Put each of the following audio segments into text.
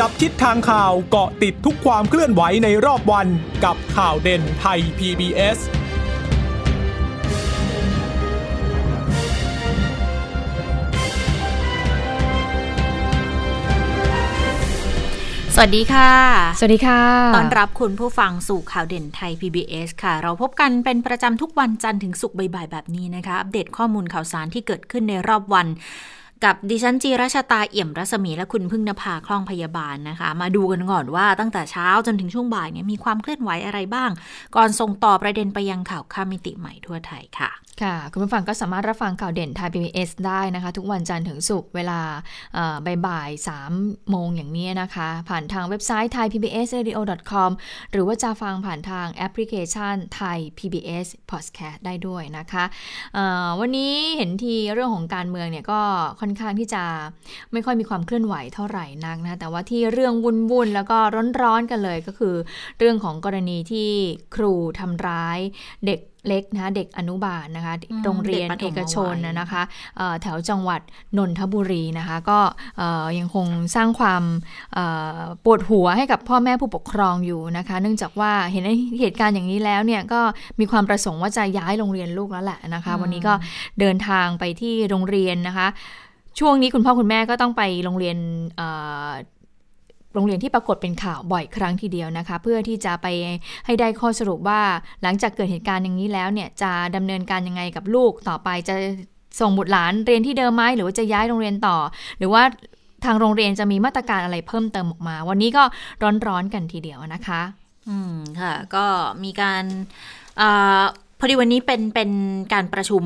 จับทิศทางข่าวเกาะติดทุกความเคลื่อนไหวในรอบวันกับข่าวเด่นไทย PBS สวัสดีค่ะ สวัสดีค่ะต้อนรับคุณผู้ฟังสู่ข่าวเด่นไทย PBS ค่ะ เราพบกันเป็นประจำทุกวันจันทร์ถึงศุกร์บ่ายๆแบบนี้นะคะ อัปเดตข้อมูลข่าวสารที่เกิดขึ้นในรอบวัน กับดิฉันจีราชาตาเอี่ยมรัศมีและคุณพึ่งนภาคล่องพยาบาลนะคะ มาดูกันก่อนว่าตั้งแต่เช้าจนถึงช่วงบ่ายเนี่ยมีความเคลื่อนไหวอะไรบ้าง ก่อนส่งต่อประเด็นไปยังข่าวข้ามมิติใหม่ทั่วไทยค่ะ ค่ะ คุณผู้ฟังก็สามารถรับฟังข่าวเด่นไทย PBS ได้นะคะ ทุกวันจันทร์ถึงศุกร์เวลาบ่ายสามโมงอย่างนี้นะคะ ผ่านทางเว็บไซต์ thaipbsradio.com หรือว่าจะฟังผ่านทางแอปพลิเคชันไทย PBS Podcast ได้ด้วยนะคะวันนี้เห็นทีเรื่องของการเมืองเนี่ยก็ค่อนข้างที่จะไม่ค่อยมีความเคลื่อนไหวเท่าไหร่นักนะ แต่ว่าที่เรื่องวุ่นๆแล้วก็ร้อนๆกันเลยก็คือ เรื่องของกรณีที่ครูทำร้ายเด็กเล็กนะเด็กอนุบาลนะคะ โรงเรียนเอกชนนะคะแถวจังหวัดนนทบุรีนะคะ ก็ยังคงสร้างความปวดหัวให้กับพ่อแม่ผู้ปกครองอยู่นะคะ เนื่องจากว่าเห็นเหตุการณ์อย่างนี้แล้วเนี่ยก็มีความประสงค์ว่าจะย้ายโรงเรียนลูกแล้วแหละนะคะ วันนี้ก็เดินทางไปที่โรงเรียนนะคะ ช่วงนี้คุณพ่อคุณแม่ก็ต้องไปโรงเรียนโรงเรียนที่ปรากฏเป็นข่าวบ่อยครั้งทีเดียวนะคะ เพื่อที่จะไปให้ได้ข้อสรุปว่าหลังจากเกิดเหตุการณ์อย่างนี้แล้วเนี่ยจะดำเนินการยังไงกับลูกต่อไปจะส่งบุตรหลานเรียนที่เดิมไหมหรือว่าจะย้ายโรงเรียนต่อ หรือว่าทางโรงเรียนจะมีมาตรการอะไรเพิ่มเติมออกมา วันนี้ก็ร้อนๆกันทีเดียวนะคะ อืมค่ะ ก็มีการอพอดีวันนี้เป็นเป็นการประชุม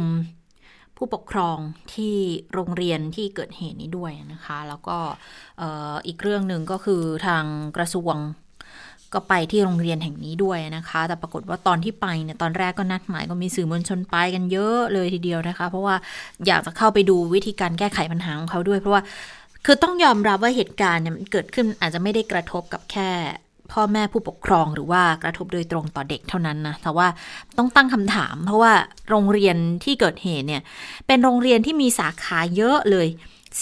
ผู้ปกครองที่โรงเรียนที่เกิดเหตุนี้ด้วยนะคะ แล้วก็อีกเรื่องหนึ่งก็คือทางกระทรวงก็ไปที่โรงเรียนแห่งนี้ด้วยนะคะ แต่ปรากฏว่าตอนที่ไปเนี่ยตอนแรกก็นัดหมายก็มีสื่อมวลชนไปกันเยอะเลยทีเดียวนะคะ เพราะว่าอยากจะเข้าไปดูวิธีการแก้ไขปัญหาของเขาด้วย เพราะว่าคือต้องยอมรับว่าเหตุการณ์เนี่ยมันเกิดขึ้นอาจจะไม่ได้กระทบกับแค่ พ่อแม่ผู้ปกครองหรือว่ากระทบโดยตรงต่อเด็กเท่านั้นนะ แต่ว่าต้องตั้งคำถาม เพราะว่าโรงเรียนที่เกิดเหตุเนี่ย เป็นโรงเรียนที่มีสาขาเยอะเลย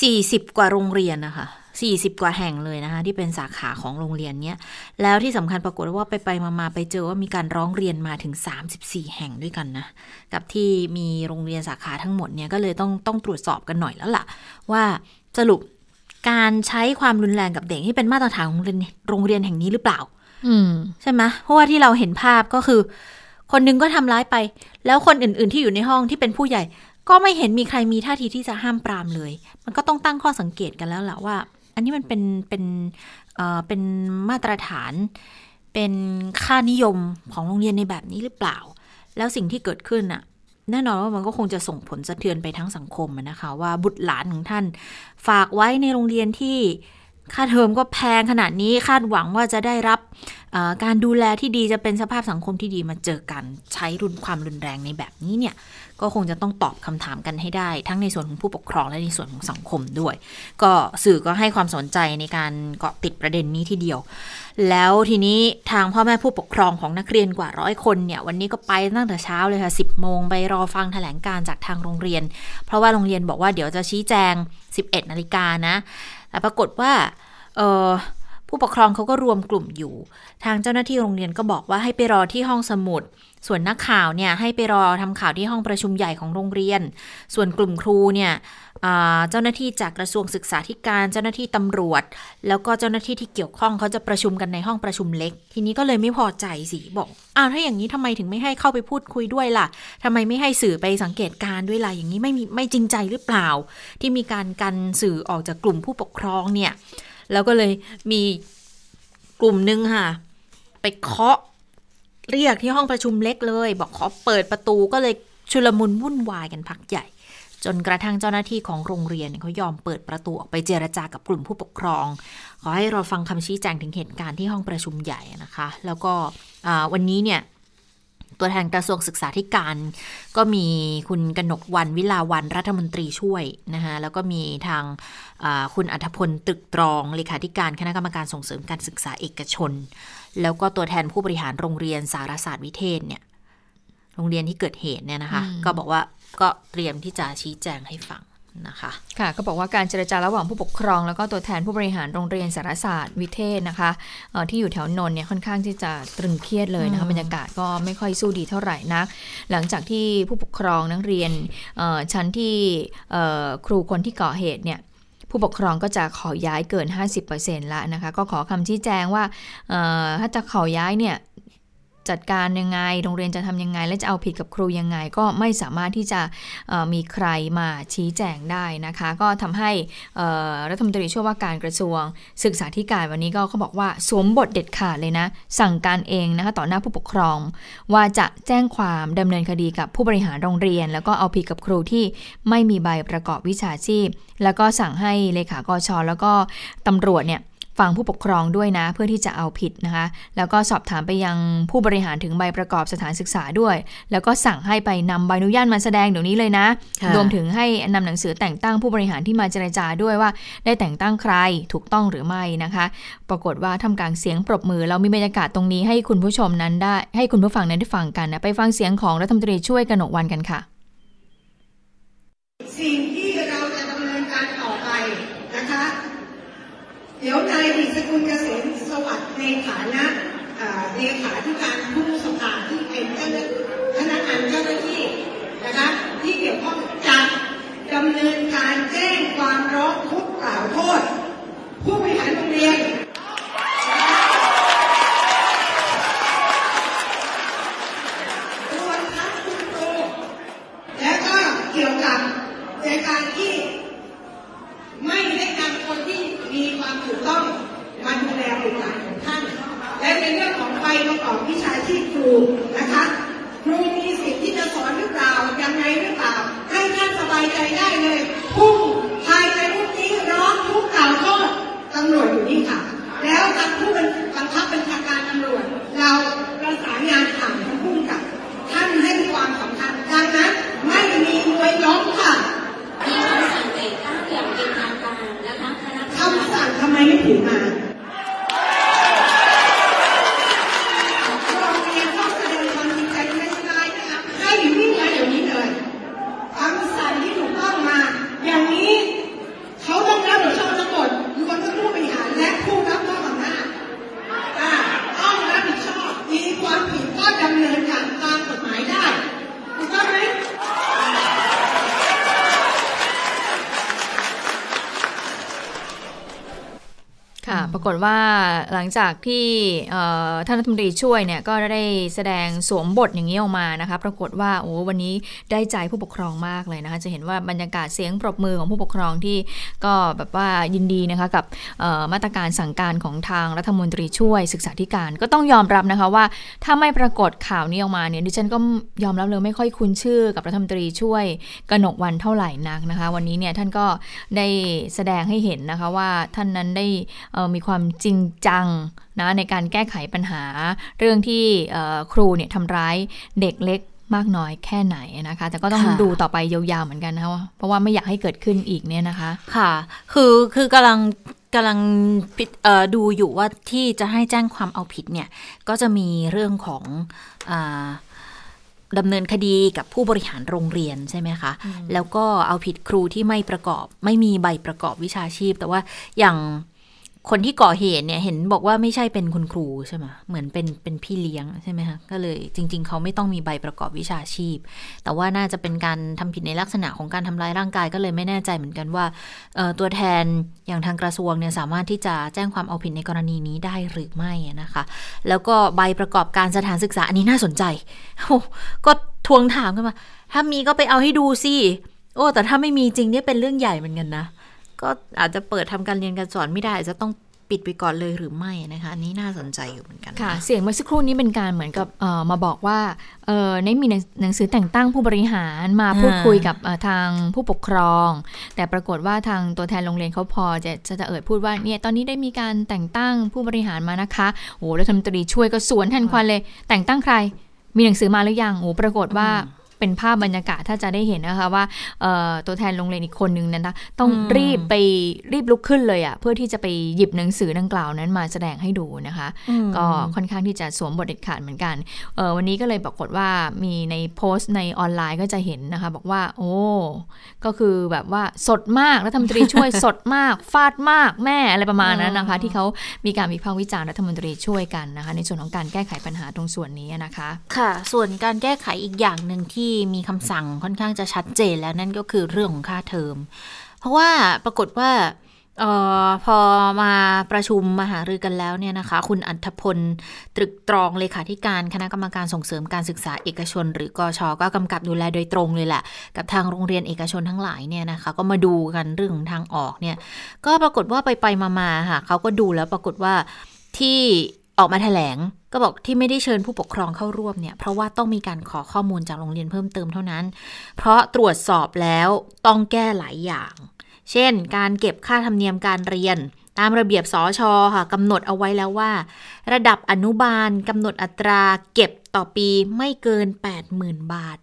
40 กว่าโรงเรียนนะคะ40 กว่าแห่งเลยนะคะ ที่เป็นสาขาของโรงเรียนเนี้ย แล้วที่สำคัญปรากฏว่าไปไปมาไปเจอว่ามีการร้องเรียนมาถึง 34 แห่งด้วยกันนะ กับที่มีโรงเรียนสาขาทั้งหมดเนี่ยก็เลยต้องต้องตรวจสอบกันหน่อยแล้วล่ะ ว่าสรุป การใช้ความรุนแรงกับเด็กที่เป็นมาตรฐานของโรงเรียนแห่งนี้หรือเปล่าใช่ไหมเพราะว่าที่เราเห็นภาพก็คือ คนนึงก็ทำร้ายไป แล้วคนอื่น ๆ ที่อยู่ในห้องที่เป็นผู้ใหญ่ ก็ไม่เห็นมีใครมีท่าทีที่จะห้ามปรามเลย มันก็ต้องตั้งข้อสังเกตกันแล้วแหละว่า อันนี้มันเป็นเป็นเอ่อเป็นมาตรฐานเป็นค่านิยมของโรงเรียนในแบบนี้หรือเปล่า แล้วสิ่งที่เกิดขึ้นอะ แน่นอนว่ามันก็คงจะส่งผลสะเทือนไปทั้งสังคมนะคะ ว่าบุตรหลานของท่าน ฝากไว้ในโรงเรียนที่ ค่าเทอมก็แพงขนาดนี้คาดหวังว่าจะได้รับการดูแลที่ดีจะเป็นสภาพสังคมที่ดีมาเจอกันใช้รุนความรุนแรงในแบบนี้เนี่ยก็คงจะต้องตอบคำถามกันให้ได้ ทั้งในส่วนของผู้ปกครองและในส่วนของสังคมด้วย ก็สื่อก็ให้ความสนใจในการเกาะติดประเด็นนี้ทีเดียว แล้วทีนี้ทางพ่อแม่ผู้ปกครองของนักเรียนกว่าร้อยคนเนี่ยวันนี้ก็ไปตั้งแต่เช้าเลยค่ะ10โมงไปรอฟังแถลงการจากทางโรงเรียน เพราะว่าโรงเรียนบอกว่าเดี๋ยวจะชี้แจง 11นาฬิกานะ แต่ปรากฏว่า ผู้ปกครองเขาก็รวมกลุ่มอยู่ ทางเจ้าหน้าที่โรงเรียนก็บอกว่าให้ไปรอที่ห้องสมุด ส่วนนักข่าวเนี่ยให้ไปรอทำข่าวที่ห้องประชุมใหญ่ของโรงเรียน ส่วนกลุ่มครูเนี่ยเจ้าหน้าที่จากกระทรวงศึกษาธิการ เจ้าหน้าที่ตำรวจ แล้วก็เจ้าหน้าที่ที่เกี่ยวข้องเขาจะประชุมกันในห้องประชุมเล็ก ทีนี้ก็เลยไม่พอใจสิบอกอ้าวถ้าอย่างนี้ทำไมถึงไม่ให้เข้าไปพูดคุยด้วยล่ะทำไมไม่ให้สื่อไปสังเกตการด้วยล่ะอย่างนี้ไม่มีไม่จริงใจหรือเปล่า ที่มีการกันสื่อออกจากกลุ่มผู้ปกครองเนี่ย แล้วก็เลยมีกลุ่มหนึ่งค่ะ ไปเคาะเรียกที่ห้องประชุมเล็กเลย บอกขอเปิดประตูก็เลยชุลมุนวุ่นวายกันพักใหญ่ จนกระทั่งเจ้าหน้าที่ของโรงเรียนเขายอมเปิดประตูออกไปเจรจากับกลุ่มผู้ปกครอง ขอให้เราฟังคำชี้แจงถึงเหตุการณ์ที่ห้องประชุมใหญ่นะคะ แล้วก็วันนี้เนี่ย ตัวแทนกระทรวงศึกษาธิการ ก็มีคุณกนกวันวิลาวันรัฐมนตรีช่วยนะคะแล้วก็มีทางคุณอัธพลตึกตรองเลขาธิการคณะกรรมการส่งเสริมการศึกษาเอกชน แล้วก็ตัวแทนผู้บริหารโรงเรียนสารศาสตร์วิเทศเนี่ยโรงเรียนที่เกิดเหตุเนี่ยนะคะ ก็บอกว่าก็เตรียมที่จะชี้แจงให้ฟัง นะคะค่ะก็บอกว่าการเจรจาระหว่างผู้ปกครอง แล้วก็ตัวแทนผู้บริหารโรงเรียนสารศาสตร์วิเทศนะคะเอ่อที่อยู่แถวนนท์เนี่ยค่อนข้างที่จะตรึงเครียดเลยนะคะบรรยากาศก็ไม่ค่อยสู้ดีเท่าไหร่นัก หลังจากที่ผู้ปกครองนักเรียนเอ่อชั้นที่เอ่อครูคนที่ก่อเหตุเนี่ยผู้ปกครองก็จะขอย้ายเกิน 50%ละนะคะก็ขอคำชี้แจงว่าเอ่อถ้าจะขอย้ายเนี่ย จัดการยังไง โรงเรียนจะทำยังไง และจะเอาผิดกับครูยังไง ก็ไม่สามารถที่จะมีใครมาชี้แจงได้นะคะ ก็ทำให้รัฐมนตรีช่วยว่าการกระทรวง ศึกษาธิการวันนี้ก็เขาบอกว่าสวมบทเด็ดขาดเลยนะ สั่งการเองนะคะต่อหน้าผู้ปกครอง ว่าจะแจ้งความดำเนินคดีกับผู้บริหารโรงเรียน แล้วก็เอาผิดกับครูที่ไม่มีใบประกอบวิชาชีพ แล้วก็สั่งให้เลขากชแล้วก็ตำรวจเนี่ย ฟังผู้ปกครองด้วยนะ เพื่อที่จะเอาผิดนะคะ แล้วก็สอบถามไปยังผู้บริหารถึงใบประกอบสถานศึกษาด้วย แล้วก็สั่งให้ไปนำใบอนุญาตมาแสดงเดี๋ยวนี้เลยนะค่ะรวมถึงให้นำหนังสือแต่งตั้งผู้บริหารที่มาเจรจาด้วยว่า ได้แต่งตั้งใครถูกต้องหรือไม่นะคะ ปรากฏว่าทำกลางเสียงปรบมือเรามีบรรยากาศตรงนี้ให้คุณผู้ชมนั้นได้ให้คุณผู้ฟังนั้นได้ฟังกันนะไปฟังเสียงของรัฐมนตรีช่วยกนกวันกันค่ะสิ่งที่เราจะดำเนินการต่อไปนะคะ เดี๋ยวนายดิษกุลเกษมสวัสดิ์ในฐานะเอ่อเลขาธิการผู้สภาที่เป็นเจ้าหน้าพนักงานเจ้าหน้าที่นะคะที่เกี่ยวข้องจะดำเนินการแจ้งความร้องทุกข์กล่าวโทษ ผู้บริหารโรงเรียนรวมทั้งคุณครูและก็เกี่ยวกับในการที่ ไม่ได้นำคนที่มีความ ถูกต้องมาดูแลบุตรหลานของท่าน และในเรื่องของใบประกอบวิชาชีพครูนะคะครูมีสิทธิ์ที่จะสอนหรือเปล่ายังไงหรือเปล่า ให้ท่านสบายใจได้เลยผู้ภายในพรุ่งนี้ร้องทุกข์กล่าวโทษตำรวจอยู่นี่ค่ะ แล้วทางผู้บังคับบัญชาการตำรวจ เราประสานงานผ่านทางผู้กำกับ ท่านให้ความสำคัญดังนั้นไม่มีมวยล้มค่ะ มีคำสั่งแต่งตั้งอย่างเป็นทางการนะคะคณะกรรม คำสั่งทำไมไม่ถือมาโรงเรียนต้องแสดงความจริงใจไม่ใช่นะคะให้วิ่งมาเดี๋ยวนี้เลยคำสั่งที่ถูกต้องมา อย่างนี้ เขาต้องรับผิดชอบทั้งหมดรวมทั้งผู้บริหารและผู้รับมอบอำนาจอ่าต้องรับผิดชอบ มีความผิดก็ดำเนินการตามกฎหมายได้ถูกต้องไหม ค่ะ ปรากฏว่าหลั งจากที่ท่านรัฐมนตรีช่วยเนี่ยก็ได้แสดงสวมบทอย่างนี้ออกมานะคะ ปรากฏว่าโอ้วันนี้ได้ใจผู้ปกครองมากเลยนะคะ จะเห็นว่าบรรยากาศเสียงปรบมือของผู้ปกครองที่ก็แบบว่ายินดีนะคะกับมาตรการสั่งการของทางรัฐมนตรีช่วยศึกษาธิการ ก็ต้องยอมรับนะคะว่าถ้าไม่ปรากฏข่าวนี้ออกมาเนี่ยดิฉันก็ยอมรับเลยไม่ค่อยคุ้นชื่อกับรัฐมนตรีช่วยกนกวันเท่าไหร่นักนะคะ วันนี้เนี่ยท่านก็ได้แสดงให้เห็นนะคะว่าท่านนั้นได้มีความจริงจังนะในการแก้ไขปัญหาเรื่องที่เอ่อครูเนี่ยทำร้ายเด็กเล็กมากน้อยแค่ไหนนะคะ แต่ก็ต้องค่ะดูต่อไปยาวๆเหมือนกันนะคะเพราะว่าไม่อยากให้เกิดขึ้นอีกเนี่ยนะคะ ค่ะ คือคือกำลังกำลังพิจเอ่อดูอยู่ว่าที่จะให้แจ้งความเอาผิดเนี่ย ก็จะมีเรื่องของอาดำเนินคดีกับผู้บริหารโรงเรียนใช่ไหมคะ แล้วก็เอาผิดครูที่ไม่ประกอบ ไม่มีใบประกอบวิชาชีพ แต่ว่าอย่าง คนที่ก่อเหตุเนี่ยเห็นบอกว่าไม่ใช่เป็นคุณครูใช่ไหมเหมือนเป็นเป็นพี่เลี้ยงใช่ไหมคะก็เลยจริง ๆ เขาไม่ต้องมีใบประกอบวิชาชีพ แต่ว่าน่าจะเป็นการทำผิดในลักษณะของการทำร้ายร่างกายก็เลยไม่แน่ใจเหมือนกันว่าตัวแทนอย่างทางกระทรวงเนี่ยสามารถที่จะแจ้งความเอาผิดในกรณีนี้ได้หรือไม่นะคะ แล้วก็ใบประกอบการสถานศึกษาอันนี้น่าสนใจโอ้ก็ทวงถามกันมา ถ้ามีก็ไปเอาให้ดูสิโอ้แต่ถ้าไม่มีจริงเนี่ยเป็นเรื่องใหญ่เหมือนกันนะ ก็อาจจะเปิดทำการเรียนการสอนไม่ได้อาจจะต้องปิดไปก่อนเลยหรือไม่นะคะอันนี้น่าสนใจอยู่เหมือนกันนค่ะ เสียงเมื่อสักครู่นี้เป็นการเหมือนกับเอ่อมาบอกว่าเออในมีหนังสือแต่งตั้งผู้บริหารมาพูดคุยกับเอ่อทางผู้ปกครอง แต่ปรากฏว่าทางตัวแทนโรงเรียนเขาพอจะจะจะเอิดพูดว่าเนี่ยตอนนี้ได้มีการแต่งตั้งผู้บริหารมานะคะโอ้รัฐมนตรีช่วยก็สวนทันควันเลย แต่งตั้งใครมีหนังสือมาหรือยังโอ้ปรากฏว่า เป็นภาพบรรยากาศถ้าจะได้เห็นนะคะว่าตัวแทนโรงเรียนอีกคนนึงนั้นนะต้องรีบไปรีบลุกขึ้นเลยอะ่ะเพื่อที่จะไปหยิบหนังสือดังกล่าวนั้นมาแสดงให้ดูนะคะ ก็ค่อนข้างที่จะสวมบทเด็ดขาดเหมือนกันวันนี้ก็เลยปรากฏว่ามีในโพสต์ในออนไลน์ก็จะเห็นนะคะ บอกว่า โอ้ก็คือแบบว่าสดมากรัฐมนตรีช่วยสดมากฟาดมากแม่อะไรประมาณนั้นนะคะ ที่เขามีการวิพากษ์วิจารณ์รัฐมนตรีช่วยกันนะคะ ในส่วนของการแก้ไขปัญหาตรงส่วนนี้นะคะ ค่ะ ส่วนการแก้ไขอีกอย่างหนึ่งที่มีคำสั่งค่อนข้างจะชัดเจนแล้วนั่นก็คือเรื่องของค่าเทอม เพราะว่าปรากฏว่าออพอมาประชุมมาหารือกันแล้วเนี่ยนะคะ คุณอัธพล ตรึกตรองเลขาธิการคณะกรรมการส่งเสริมการศึกษาเอกชน หรือกอชอก็กำกับดูแลโดยตรงเลยแหละ กับทางโรงเรียนเอกชนทั้งหลายเนี่ยนะคะ ก็มาดูกันเรื่องของทางออกเนี่ย ก็ปรากฏว่าไปไปมาๆค่ะเขาก็ดูแล้วปรากฏว่าที่ ออกมาแถลงก็บอกที่ไม่ได้เชิญผู้ปกครองเข้าร่วมเนี่ย เพราะว่าต้องมีการขอข้อมูลจากโรงเรียนเพิ่มเติมเท่านั้น เพราะตรวจสอบแล้วต้องแก้หลายอย่าง เช่น การเก็บค่าธรรมเนียมการเรียน ตามระเบียบสอชอค่ะกำหนดเอาไว้แล้วว่า ระดับอนุบาลกำหนดอัตราเก็บต่อปีไม่เกิน 80,000 บาท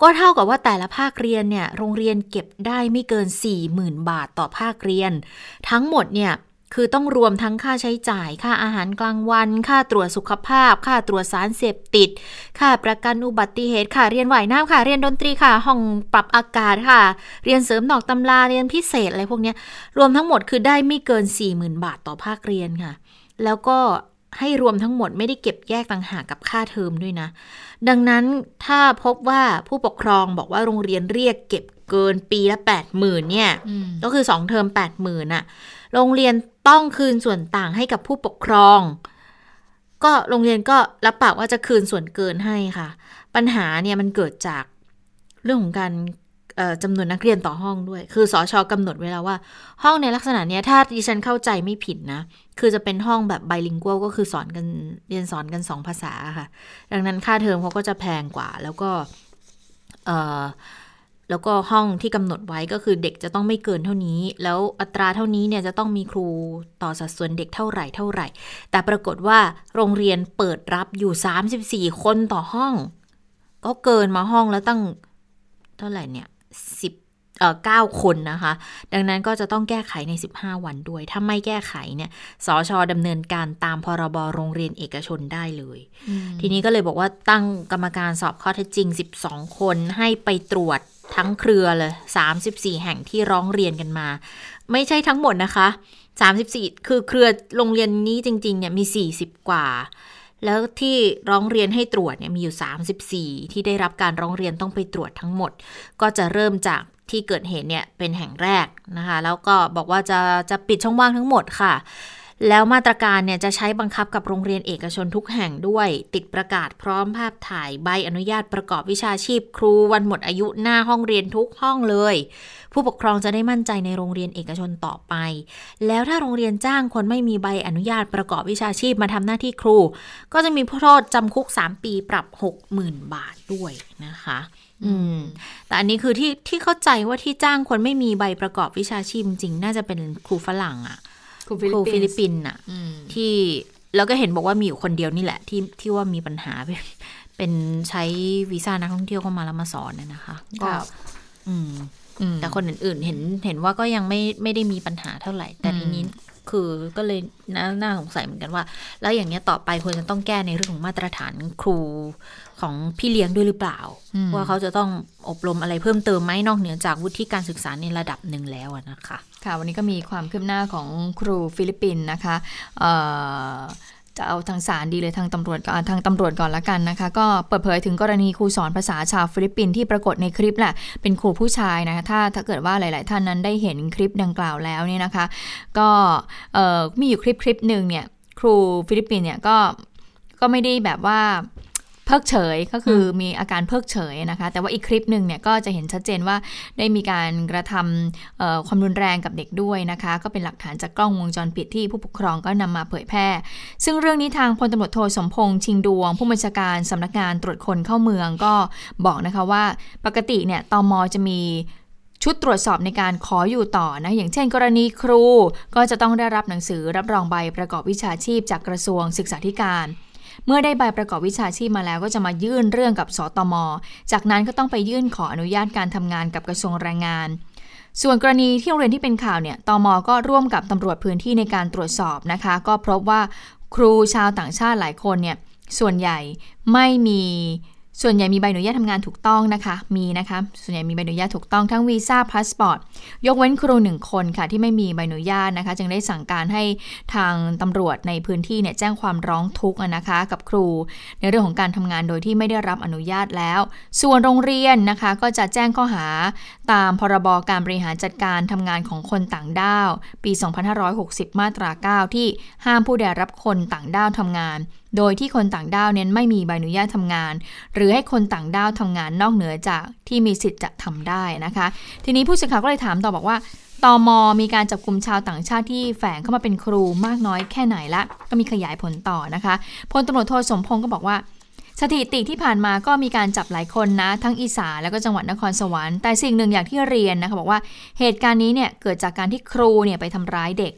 ก็เท่ากับว่าแต่ละภาคเรียนเนี่ยโรงเรียนเก็บได้ไม่เกิน 40,000 บาทต่อภาคเรียน ทั้งหมดเนี่ย คือต้องรวมทั้งค่าใช้จ่าย ค่าอาหารกลางวัน ค่าตรวจสุขภาพ ค่าตรวจสารเสพติด ค่าประกันอุบัติเหตุค่าเรียนว่ายน้ำค่ะ เรียนดนตรีค่ะ ห้องปรับอากาศค่ะ เรียนเสริมนอกตำราเรียนพิเศษอะไรพวกนี้รวมทั้งหมดคือได้ไม่เกิน 40,000 บาทต่อภาคเรียนค่ะ แล้วก็ให้รวมทั้งหมดไม่ได้เก็บแยกต่างหากกับค่าเทอมด้วยนะ ดังนั้นถ้าพบว่าผู้ปกครองบอกว่าโรงเรียนเรียกเก็บเกินปีละ 8 0,000เนี่ย ก็คือ 2 เทอม 8 0,000น่ะ โรงเรียนต้องคืนส่วนต่างให้กับผู้ปกครอง ก็โรงเรียนก็รับปากว่าจะคืนส่วนเกินให้ค่ะ ปัญหาเนี่ยมันเกิดจากเรื่องของการจำนวนนักเรียนต่อห้องด้วย คือสอชอกำหนดไว้แล้วว่า ห้องในลักษณะนี้ถ้าดิฉันเข้าใจไม่ผิดนะ คือจะเป็นห้องแบบไบลิงกัวก็คือสอนกันเรียนสอนกันสองภาษาค่ะ ดังนั้นค่าเทอมเขาก็จะแพงกว่า แล้วก็ แล้วก็ห้องที่กำหนดไว้ก็คือเด็กจะต้องไม่เกินเท่านี้ แล้วอัตราเท่านี้เนี่ยจะต้องมีครูต่อสัดส่วนเด็กเท่าไหร่เท่าไหร่ แต่ปรากฏว่าโรงเรียนเปิดรับอยู่ 34 คนต่อห้อง ก็เกินมาห้องแล้วตั้งเท่าไหร่เนี่ยสิบ เอ่อเก้าคนนะคะ ดังนั้นก็จะต้องแก้ไขใน 15 วันด้วย ถ้าไม่แก้ไขเนี่ยสชดำเนินการตามพรบโรงเรียนเอกชนได้เลย ทีนี้ก็เลยบอกว่าตั้งกรรมการสอบข้อเท็จจริง 12 คนให้ไปตรวจทั้งเครือเลย 34 แห่งที่ร้องเรียนกันมา ไม่ใช่ทั้งหมดนะคะ 34 คือเครือโรงเรียนนี้จริงๆเนี่ยมี 40 กว่าแล้วที่ร้องเรียนให้ตรวจเนี่ยมีอยู่ 34 ที่ได้รับการร้องเรียนต้องไปตรวจทั้งหมด ก็จะเริ่มจาก ที่เกิดเหตุเนี่ยเป็นแห่งแรกนะคะ แล้วก็บอกว่าจะจะปิดช่องว่างทั้งหมดค่ะ แล้วมาตรการเนี่ยจะใช้บังคับกับโรงเรียนเอกชนทุกแห่งด้วย ติดประกาศพร้อมภาพถ่ายใบอนุญาตประกอบวิชาชีพครูวันหมดอายุหน้าห้องเรียนทุกห้องเลย ผู้ปกครองจะได้มั่นใจในโรงเรียนเอกชนต่อไป แล้วถ้าโรงเรียนจ้างคนไม่มีใบอนุญาตประกอบวิชาชีพมาทำหน้าที่ครู ก็จะมีโทษจำคุก 3 ปีปรับ 60,000 บาทด้วยนะคะ อืม แต่อันนี้คือที่ที่เข้าใจว่าที่จ้างคนไม่มีใบประกอบวิชาชีพจริง น่าจะเป็นครูฝรั่งอะครูฟิลิปปินส์อะที่แล้วก็เห็นบอกว่ามีอยู่คนเดียวนี่แหละ ที่ที่ว่ามีปัญหา เป็นใช้วีซ่านักท่องเที่ยวเข้ามาแล้วมาสอนเนี่ยนะคะ ก็อืมแต่คนอื่นๆ เห็นเห็นว่าก็ยังไม่ไม่ได้มีปัญหาเท่าไหร่ แต่ทีนี้ คือก็เลยน่าน่าสงสัยเหมือนกันว่า แล้วอย่างนี้ต่อไปควรจะต้องแก้ในเรื่องของมาตรฐานครูของพี่เลี้ยงด้วยหรือเปล่า ว่าเขาจะต้องอบรมอะไรเพิ่มเติมไหมนอกเหนือจากวุฒิการศึกษาในระดับหนึ่งแล้วนะคะ ค่ะ วันนี้ก็มีความคืบหน้าของครูฟิลิปปินส์นะคะ จะเอาทางศาลดีเลยทางตำรวจก่อนทางตำรวจก่อนละกันนะคะ ก็เปิดเผยถึงกรณีครูสอนภาษาชาวฟิลิปปินส์ที่ปรากฏในคลิปแหละเป็นครูผู้ชายนะคะถ้าถ้าเกิดว่าหลาย ๆ ท่านนั้นได้เห็นคลิปดังกล่าวแล้วเนี่ยนะคะ ก็มีอยู่คลิปคลิปหนึ่งเนี่ยครูฟิลิปปินส์เนี่ยก็ก็ไม่ได้แบบว่า เพิกเฉยก็คือมีอาการเพิกเฉยนะคะ แต่ว่าอีกคลิปหนึ่งเนี่ยก็จะเห็นชัดเจนว่าได้มีการกระทำความรุนแรงกับเด็กด้วยนะคะ ก็เป็นหลักฐานจากกล้องวงจรปิดที่ผู้ปกครองก็นำมาเผยแพร่ ซึ่งเรื่องนี้ทางพลตำรวจโทสมพงษ์ชิงดวง ผู้บัญชาการสำนักงานตรวจคนเข้าเมืองก็บอกนะคะว่าปกติเนี่ยตมจะมีชุดตรวจสอบในการขออยู่ต่อนะ อย่างเช่น กรณีครูก็จะต้องได้รับหนังสือรับรองใบประกอบวิชาชีพจากกระทรวงศึกษาธิการ เมื่อได้ใบประกอบวิชาชีพมาแล้วก็จะมายื่นเรื่องกับสตม จากนั้นก็ต้องไปยื่นขออนุญาตการทำงานกับกระทรวงแรงงาน ส่วนกรณีที่โรงเรียนที่เป็นข่าวเนี่ยตมก็ร่วมกับตำรวจพื้นที่ในการตรวจสอบนะคะ ก็พบว่าครูชาวต่างชาติหลายคนเนี่ยส่วนใหญ่ไม่มี ส่วนใหญ่มีใบอนุญาตทำงานถูกต้องนะคะ มีนะคะ ส่วนใหญ่มีใบอนุญาตถูกต้องทั้งวีซ่าพาสปอร์ต ยกเว้นครูหนึ่งคนค่ะที่ไม่มีใบอนุญาตนะคะ จึงได้สั่งการให้ทางตำรวจในพื้นที่เนี่ยแจ้งความร้องทุกข์นะคะ กับครู ในเรื่องของการทำงานโดยที่ไม่ได้รับอนุญาตแล้ว ส่วนโรงเรียนนะคะก็จะแจ้งข้อหาตามพรบการบริหารจัดการทำงานของคนต่างด้าว ปี 2560 มาตรา 9 ที่ห้ามผู้ใดรับคนต่างด้าวทำงาน โดยที่คนต่างด้าวเน้นไม่มีใบอนุญาตทำงาน หรือให้คนต่างด้าวทำงานนอกเหนือจากที่มีสิทธิ์จะทำได้นะคะ ทีนี้ผู้สื่อข่าวก็เลยถามต่อบอกว่าตอมมีการจับกลุ่มชาวต่างชาติที่แฝงเข้ามาเป็นครูมากน้อยแค่ไหนละ ก็มีขยายผลต่อนะคะพลตำรวจโทสมพงศ์ก็บอกว่า สถิติที่ผ่านมาก็มีการจับหลายคนนะ ทั้งอีสานแล้วก็จังหวัดนครสวรรค์แต่สิ่งหนึ่งอย่างที่เรียนนะคะบอกว่าเหตุการณ์นี้เนี่ยเกิดจากการที่ครูเนี่ยไปทำร้ายเด็ก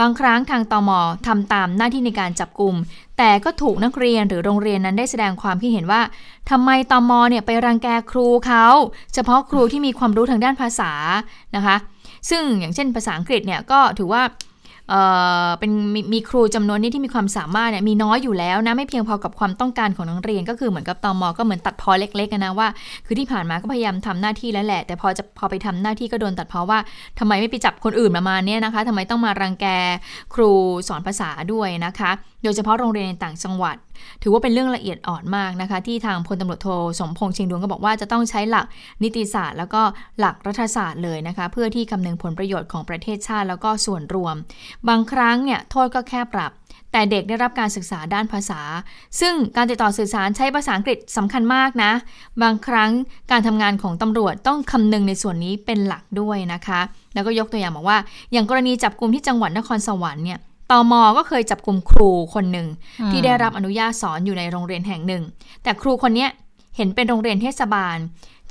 บางครั้งทางตอมทำตามหน้าที่ในการจับกลุ่ม แต่ก็ถูกนักเรียนหรือโรงเรียนนั้นได้แสดงความคิดเห็นว่าทำไมตอมเนี่ยไปรังแกครูเขาเฉพาะครูที่มีความรู้ทางด้านภาษานะคะ ซึ่งอย่างเช่นภาษาอังกฤษเนี่ยก็ถือว่า เป็นมมีครูจำนวนนี้ที่มีความสามารถเนี่ยมีน้อยอยู่แล้วนะไม่เพียงพอกับความต้องการของนักเรียน ก็คือเหมือนกับตอมอก็เหมือนตัดพอเล็กๆนะว่า คือที่ผ่านมาก็พยายามทำหน้าที่แล้วแหละ แต่พอจะพอไปทำหน้าที่ก็โดนตัดพอว่าทำไมไม่ไปจับคนอื่นมามาเนี่ยนะคะทำไมต้องมารังแกครูสอนภาษาด้วยนะคะ โดยเฉพาะโรงเรียนในต่างจังหวัดถือว่าเป็นเรื่องละเอียดอ่อนมากนะคะ ที่ทางพลตำรวจโทสมพงษ์เชียงดวงก็บอกว่าจะต้องใช้หลักนิติศาสตร์ แล้วก็หลักรัฐศาสตร์เลยนะคะ เพื่อที่คำนึงผลประโยชน์ของประเทศชาติแล้วก็ส่วนรวม บางครั้งเนี่ยโทษก็แค่ปรับแต่เด็กได้รับการศึกษาด้านภาษา ซึ่งการติดต่อสื่อสารใช้ภาษาอังกฤษสำคัญมากนะ บางครั้งการทำงานของตำรวจต้องคำนึงในส่วนนี้เป็นหลักด้วยนะคะ แล้วก็ยกตัวอย่างบอกว่า อย่างกรณีจับกลุ่มที่จังหวัดนครสวรรค์เนี่ย ตอมอก็เคยจับกลุ่มครูคนหนึ่งที่ได้รับอนุญาตสอนอยู่ในโรงเรียนแห่งหนึ่ง แต่ครูคนนี้เห็นเป็นโรงเรียนเทศบาล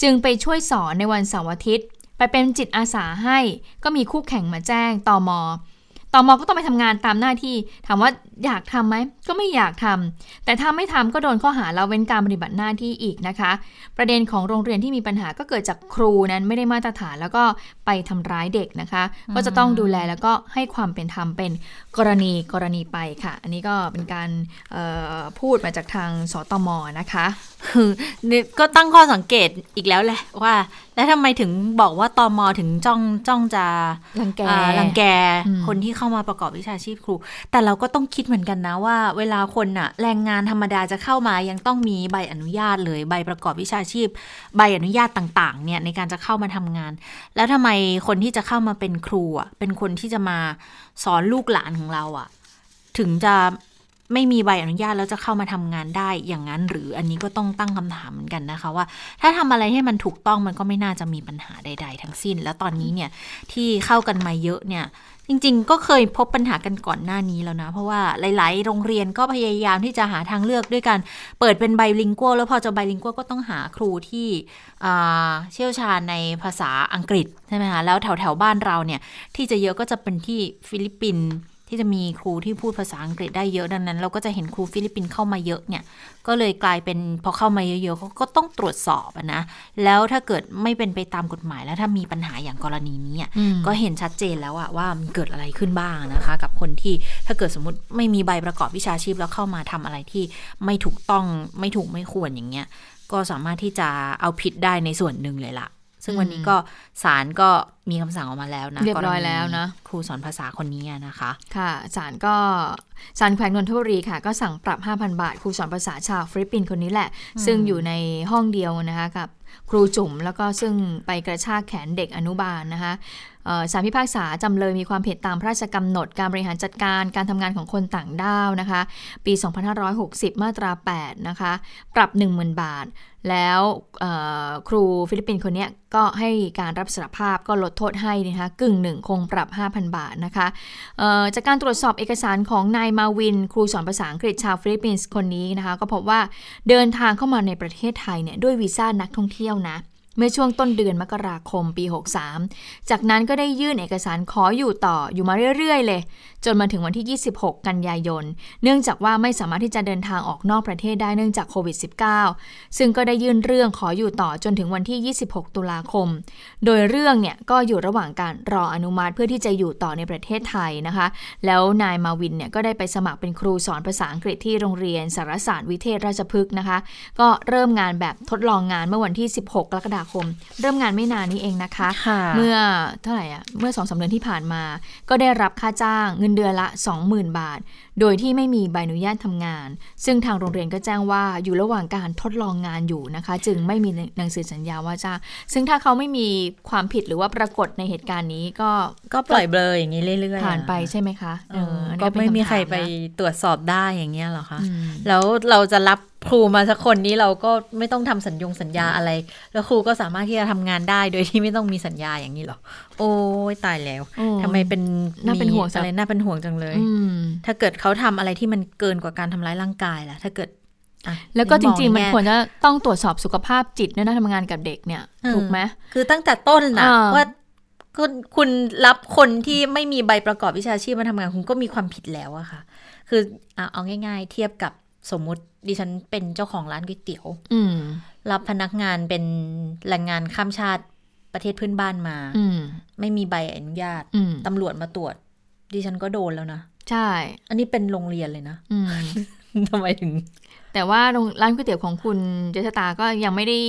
จึงไปช่วยสอนในวันเสาร์อาทิตย์ ไปเป็นจิตอาสาให้ก็มีคู่แข่งมาแจ้งตอมอ ตอมอก็ต้องไปทำงานตามหน้าที่ ถามว่าอยากทำไหมก็ไม่อยากทำแต่ถ้าไม่ทำก็โดนข้อหาละเว้นการปฏิบัติหน้าที่อีกนะคะ ประเด็นของโรงเรียนที่มีปัญหาก็เกิดจากครูนั้นไม่ได้มาตรฐานแล้วก็ไปทำร้ายเด็กนะคะ ก็จะต้องดูแลแล้วก็ให้ความเป็นธรรมเป็นกรณีกรณีไปค่ะ อันนี้ก็เป็นการพูดมาจากทางสตมนะคะก็ตั้งข้อสังเกตอีกแล้วแหละว่าแล้วทำไมถึงบอกว่าตอมอถึงจ้องจ้องจะรังแกรังแกคนที่เข้ามาประกอบวิชาชีพครู แต่เราก็ต้องคิดเหมือนกันนะว่า เวลาคนอะแรงงานธรรมดาจะเข้ามายังต้องมีใบอนุญาตเลยใบประกอบวิชาชีพ ใบอนุญาตต่างๆ เนี่ยในการจะเข้ามาทำงาน แล้วทำไมคนที่จะเข้ามาเป็นครูอะเป็นคนที่จะมาสอนลูกหลานของเราอะถึงจะ ไม่มีใบอนุญาตแล้วจะเข้ามาทำงานได้อย่างนั้น หรืออันนี้ก็ต้องตั้งคำถามเหมือนกันนะคะว่า ถ้าทำอะไรให้มันถูกต้องมันก็ไม่น่าจะมีปัญหาใด ๆ ทั้งสิ้น แล้วตอนนี้เนี่ยที่เข้ากันมาเยอะเนี่ยจริง ๆ ก็เคยพบปัญหากันก่อนหน้านี้แล้วนะ เพราะว่าหลาย ๆ โรงเรียนก็พยายามที่จะหาทางเลือกด้วยการเปิดเป็น bilingual แล้วพอจะ bilingual ก็ต้องหาครูที่เชี่ยวชาญในภาษาอังกฤษใช่ไหมคะแล้วแถว ๆ บ้านเราเนี่ยที่จะเยอะก็จะเป็นที่ฟิลิปปินส์ ที่จะมีครูที่พูดภาษาอังกฤษได้เยอะดังนั้น เราก็จะเห็นครูฟิลิปปินส์เข้ามาเยอะเนี่ย ก็เลยกลายเป็นพอเข้ามาเยอะๆเขาก็ต้องตรวจสอบนะ แล้วถ้าเกิดไม่เป็นไปตามกฎหมายแล้วถ้ามีปัญหาอย่างกรณีนี้ก็เห็นชัดเจนแล้วอะว่ามันเกิดอะไรขึ้นบ้างนะคะ กับคนที่ถ้าเกิดสมมติไม่มีใบประกอบวิชาชีพแล้วเข้ามาทำอะไรที่ไม่ถูกต้องไม่ถูกไม่ควรอย่างเงี้ยก็สามารถที่จะเอาผิดได้ในส่วนหนึ่งเลยละ ซึ่งวันนี้ก็ศาลก็มีคำสั่งออกมาแล้วนะเรียบร้อยแล้วนะครูสอนภาษาคนนี้นะคะ ค่ะศาลก็ศาลแขวงนนทบุรีค่ะ ก็สั่งปรับ 5,000 บาท ครูสอนภาษาชาวฟิลิปปินส์คนนี้แหละ ซึ่งอยู่ในห้องเดียวนะคะกับครูจุ๋มแล้วก็ซึ่งไปกระชากแขนเด็กอนุบาลนะคะศาลพิพากษาจำเลยมีความผิดตามพระราชกำหนดการบริหารจัดการการทำงานของคนต่างด้าวนะคะ ปี 2560 มาตรา 8 นะคะ ปรับ 10,000 บาท แล้วครูฟิลิปปินส์คนนี้ก็ให้การรับสารภาพก็ลดโทษให้นะคะกึ่งหนึ่งคงปรับ 5,000 บาทนะคะจากการตรวจสอบเอกสารของนายมาวิน ครูสอนภาษาอังกฤษชาวฟิลิปปินส์คนนี้นะคะ ก็พบว่าเดินทางเข้ามาในประเทศไทยเนี่ยด้วยวีซ่านักท่องเที่ยวนะ เมื่อช่วงต้นเดือนมกราคมปี 63 จากนั้นก็ได้ยื่นเอกสารขออยู่ต่ออยู่มาเรื่อย ๆ เลย จนมาถึงวันที่ 26 กันยายน เนื่องจากว่าไม่สามารถที่จะเดินทางออกนอกประเทศได้เนื่องจากโควิด -19 ซึ่งก็ได้ยื่นเรื่องขออยู่ต่อจนถึงวันที่ 26 ตุลาคม โดยเรื่องเนี่ยก็อยู่ระหว่างการรออนุมัติเพื่อที่จะอยู่ต่อในประเทศไทยนะคะ แล้วนายมาวินเนี่ยก็ได้ไปสมัครเป็นครูสอนภาษาอังกฤษที่โรงเรียนสารศาสตร์วิเทศราชพฤกษ์นะคะ ก็เริ่มงานแบบทดลองงานเมื่อวันที่ 16 กรกฎาคม เริ่มงานไม่นานนี้เองนะคะค่ะเมื่อเท่าไหร่อะเมื่อสองสาเดือนที่ผ่านมา ก็ได้รับค่าจ้างเงินเดือนละ 20,000 บาท โดยที่ไม่มีใบอนุญาตทำงาน ซึ่งทางโรงเรียนก็แจ้งว่าอยู่ระหว่างการทดลองงานอยู่นะคะ จึงไม่มีหนังสือสัญญาว่าจ้างซึ่งถ้าเขาไม่มีความผิดหรือว่าปรากฏในเหตุการณ์นี้ก็ก็ปล่อยเบลออย่างนี้เรื่อยๆผ่านไปอะใช่ไหมคะเอออันนี้ก็เป็นไม่มีใครำถาไปนะตรวจสอบได้อย่างเงี้ยเหรอคะอืมแล้วเราจะรับ ครูมาสักคนนี้เราก็ไม่ต้องทำสัญญงสัญญาอะไร แล้วครูก็สามารถที่จะทำงานได้โดยที่ไม่ต้องมีสัญญาอย่างนี้เหรอ โอ้ยตายแล้วโอ้ทำไมเป็นน่าเป็นห่วงมีอะไรน่าเป็นห่วงจังเลยอืมถ้าเกิดเขาทำอะไรที่มันเกินกว่าการทำร้ายร่างกายล่ะ ถ้าเกิดอะแล้วก็จริงๆ มันแควรจะต้องตรวจสอบสุขภาพจิตด้วยนะทำงานกับเด็กเนี่ยเออถูกไหมคือตั้งแต่ต้นนะอ่าว่าคุณคุณรับคนที่ไม่มีใบประกอบวิชาชีพมาทำงานคุณก็มีความผิดแล้วอะค่ะ คืออะเอาง่ายๆ เทียบกับสมมุติ ดิฉันเป็นเจ้าของร้านก๋วยเตี๋ยวอืมรับพนักงานเป็นแรงงานข้ามชาติประเทศเพื่อนบ้านมาอืมไม่มีใบอนุญาตอืมตำรวจมาตรวจ ดิฉันก็โดนแล้วนะ ใช่ อันนี้เป็นโรงเรียนเลยนะอืมทำไมถึง แต่ว่าโรงร้านก๋วยเตี๋ยวของคุณเจษตาก็ยังไม่ได้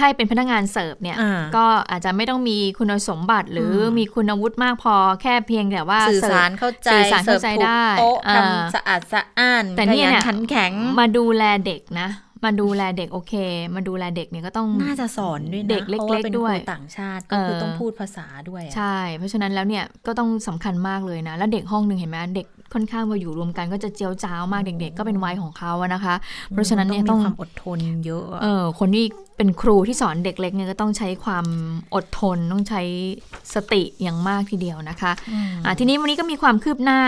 ให้เป็นพนักงานเสิร์ฟเนี่ยอ่าก็อาจจะไม่ต้องมีคุณสมบัติหรืออมมีคุณวุฒิมากพอแค่เพียงแต่ว่าสื่อเสิสาร์รฟเข้าใจสื่อสารเข้าใจสิร์ฟถูกได้โต๊ะอ่าทำสะอาดสะอ้านแต่เนี่ยขเนี่ยขันแข็งมาดูแลเด็กนะมาดูแลเด็กโอเค มาดูแลเด็กเนี่ยก็ต้องน่าจะสอนด้วยนะเด็กเล็กๆพราะาเป็นด้วยครูต่างชาติก็คือเออต้องพูดภาษาด้วยอะใช่ เพราะฉะนั้นแล้วเนี่ยก็ต้องสำคัญมากเลยนะ แล้วเด็กห้องหนึ่งเห็นไหมเด็ก ค่อนข้างมาอยู่รวมกันก็จะเจียวจ้าวมากเด็ก ๆ ก็เป็นวัยของเขาอะนะคะ เพราะฉะนั้นเนี่ยมีต้องความอดทนเยอะอะเออคนที่เป็นครูที่สอนเด็กเล็กเนี่ยก็ต้องใช้ความอดทนต้องใช้สติอย่างมากทีเดียวนะคะอะทีนี้วันนี้ก็มีความคืบหน้า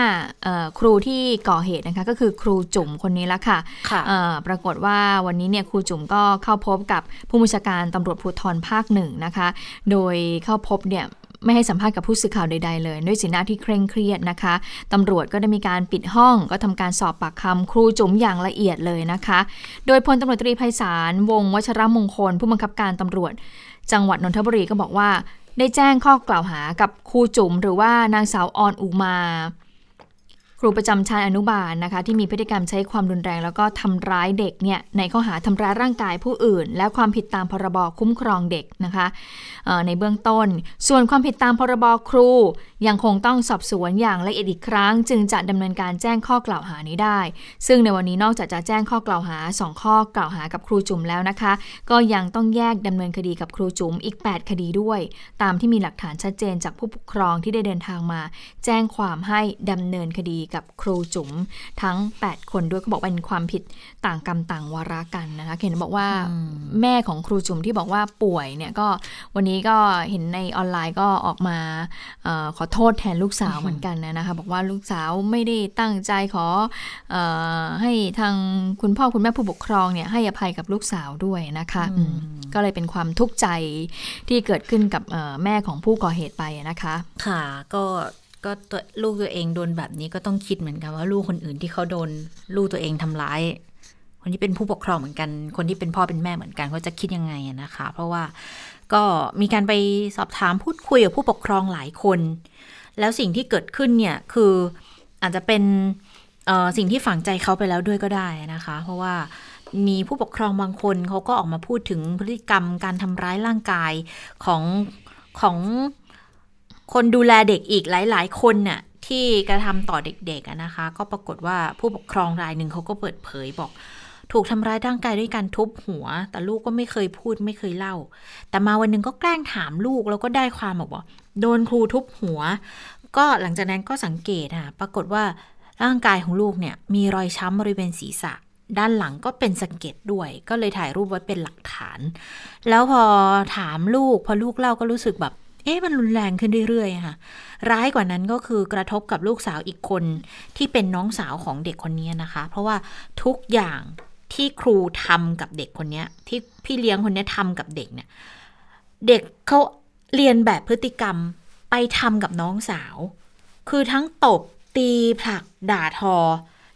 เอ่อครูที่ก่อเหตุนะคะก็คือครูจุ๋มคนนี้ละค่ะค่ะเอ่อปรากฏว่าวันนี้เนี่ยครูจุ๋มก็เข้าพบกับผู้บัญชาการตำรวจภูธรภาคหนึ่งนะคะ โดยเข้าพบเนี่ย ไม่ให้สัมภาษณ์กับผู้สื่อข่าวใดๆเลย ด้วยสีหน้าที่เคร่งเครียดนะคะตำรวจก็ได้มีการปิดห้อง ก็ทำการสอบปากคำครูจุ๋มอย่างละเอียดเลยนะคะ โดยพลตำรวจตรีไพศาลวงศ์วัชรมงคล ผู้บังคับการตำรวจ จังหวัดนนทบุรีก็บอกว่า ได้แจ้งข้อกล่าวหากับครูจุ๋มหรือว่านางสาวออนอุมา ครูประจำชั้นอนุบาลนะคะ ที่มีพฤติกรรมใช้ความรุนแรง แล้วก็ทำร้ายเด็กเนี่ยในข้อหาทำร้ายร่างกายผู้อื่น และความผิดตามพรบคุ้มครองเด็กนะคะในเบื้องต้น ส่วนความผิดตามพรบครู ยังคงต้องสอบสวนอย่างละเอียดอีกครั้ง จึงจะดำเนินการแจ้งข้อกล่าวหานี้ได้ ซึ่งในวันนี้นอกจากจะแจ้งข้อกล่าวหา 2 ข้อกล่าวหากับครูจุ๋มแล้วนะคะ ก็ยังต้องแยกดำเนินคดีกับครูจุ๋มอีก 8 คดีด้วย ตามที่มีหลักฐานชัดเจนจากผู้ปกครองที่ได้เดินทางมา แจ้งความให้ดำเนินคดีกับครูจุ๋มทั้ง 8 คนด้วยก็บอกเป็นความผิดต่างกรรมต่างวาระกันนะคะเห็นบอกว่าแม่ของครูจุ๋มที่บอกว่าป่วยเนี่ยก็วันนี้ก็เห็นในออนไลน์ก็ออกมาเออขอโทษแทนลูกสาวเหมือนกันนะคะบอกว่าลูกสาวไม่ได้ตั้งใจขอเออให้ทางคุณพ่อคุณแม่ผู้ปกครองเนี่ยให้อภัยกับลูกสาวด้วยนะคะอืมก็เลยเป็นความทุกข์ใจที่เกิดขึ้นกับเอ่อแม่ของผู้ก่อเหตุไปนะคะ ค่ะก็ ก็ตัวลูกตัวเองโดนแบบนี้ก็ต้องคิดเหมือนกันว่าลูกคนอื่นที่เขาโดนลูกตัวเองทำร้าย คนที่เป็นผู้ปกครองเหมือนกัน คนที่เป็นพ่อเป็นแม่เหมือนกันเขาจะคิดยังไงนะคะ เพราะว่าก็มีการไปสอบถามพูดคุยกับผู้ปกครองหลายคน แล้วสิ่งที่เกิดขึ้นเนี่ยคืออาจจะเป็นสิ่งที่ฝังใจเขาไปแล้วด้วยก็ได้นะคะ เพราะว่ามีผู้ปกครองบางคนเขาก็ออกมาพูดถึงพฤติกรรมการทำร้ายร่างกายของของ คนดูแลเด็กอีกหลาย ๆ คนน่ะที่กระทำต่อเด็กๆนะคะ ก็ปรากฏว่าผู้ปกครองรายหนึ่งเขาก็เปิดเผยบอก ถูกทำร้ายร่างกายด้วยการทุบหัว แต่ลูกก็ไม่เคยพูดไม่เคยเล่า แต่มาวันหนึ่งก็แกล้งถามลูกแล้วก็ได้ความบอกว่าโดนครูทุบหัว ก็หลังจากนั้นก็สังเกตค่ะปรากฏว่าร่างกายของลูกเนี่ยมีรอยช้ำบริเวณศีรษะ ด้านหลังก็เป็นสะเก็ดด้วย ก็เลยถ่ายรูปไว้เป็นหลักฐาน แล้วพอถามลูก พอลูกเล่าก็รู้สึกแบบ เอ๊ะมันรุนแรงขึ้นเรื่อยๆค่ะ ร้ายกว่านั้นก็คือกระทบกับลูกสาวอีกคนที่เป็นน้องสาวของเด็กคนนี้นะคะ เพราะว่าทุกอย่างที่ครูทำกับเด็กคนนี้ที่พี่เลี้ยงคนนี้ทำกับเด็กเนี่ย เด็กเขาเรียนแบบพฤติกรรมไปทำกับน้องสาว คือทั้งตบตีผลักด่าทอ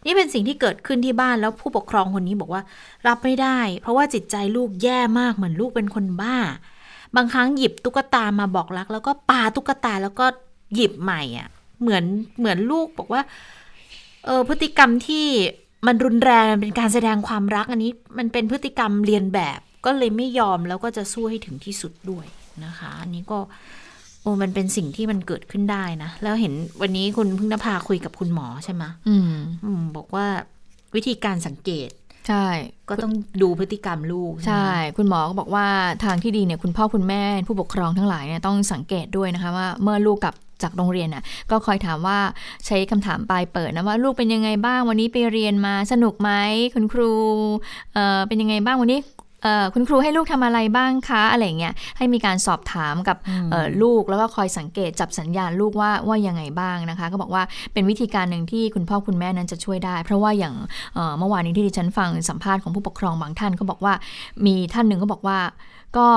นี่เป็นสิ่งที่เกิดขึ้นที่บ้านแล้วผู้ปกครองคนนี้บอกว่า รับไม่ได้ เพราะว่าจิตใจลูกแย่มากเหมือนลูกเป็นคนบ้า บางครั้งหยิบตุ๊กตามาบอกรัก แล้วก็ปาตุ๊กตาแล้วก็หยิบใหม่อะ เหมือนเหมือนลูกบอกว่า เออพฤติกรรมที่มันรุนแรงมันเป็นการแสดงความรักอันนี้ มันเป็นพฤติกรรมเรียนแบบ ก็เลยไม่ยอมแล้วก็จะสู้ให้ถึงที่สุดด้วยนะคะ อันนี้ก็โอ้มันเป็นสิ่งที่มันเกิดขึ้นได้นะ แล้วเห็นวันนี้คุณพึ่งนภาคุยกับคุณหมอใช่ไหมอืมอืมบอกว่าวิธีการสังเกต ใช่ ก็ต้องดูพฤติกรรมลูก ใช่ไหมคุณหมอก็บอกว่าทางที่ดีเนี่ยคุณพ่อคุณแม่ผู้ปกครองทั้งหลายเนี่ยต้องสังเกตด้วยนะคะว่าเมื่อลูกกลับจากโรงเรียนน่ะก็คอยถามว่าใช้คำถามปลายเปิดนะว่าลูกเป็นยังไงบ้างวันนี้ไปเรียนมาสนุกไหมคุณครูเอ่อเป็นยังไงบ้างวันนี้เอ่อ คุณครูให้ลูกทำอะไรบ้างคะอะไรอย่างเงี้ยให้มีการสอบถามกับอืมเอ่อลูกแล้วก็คอยสังเกตจับสัญญาณลูกว่าว่ายังไงบ้างนะคะ ก็บอกว่าเป็นวิธีการหนึ่งที่คุณพ่อคุณแม่นั้นจะช่วยได้ เพราะว่าอย่างเอ่อเมื่อวานนี้ที่ดิฉันฟังสัมภาษณ์ของผู้ปกครองบางท่านก็บอกว่า มีท่านหนึ่งก็บอกว่าก็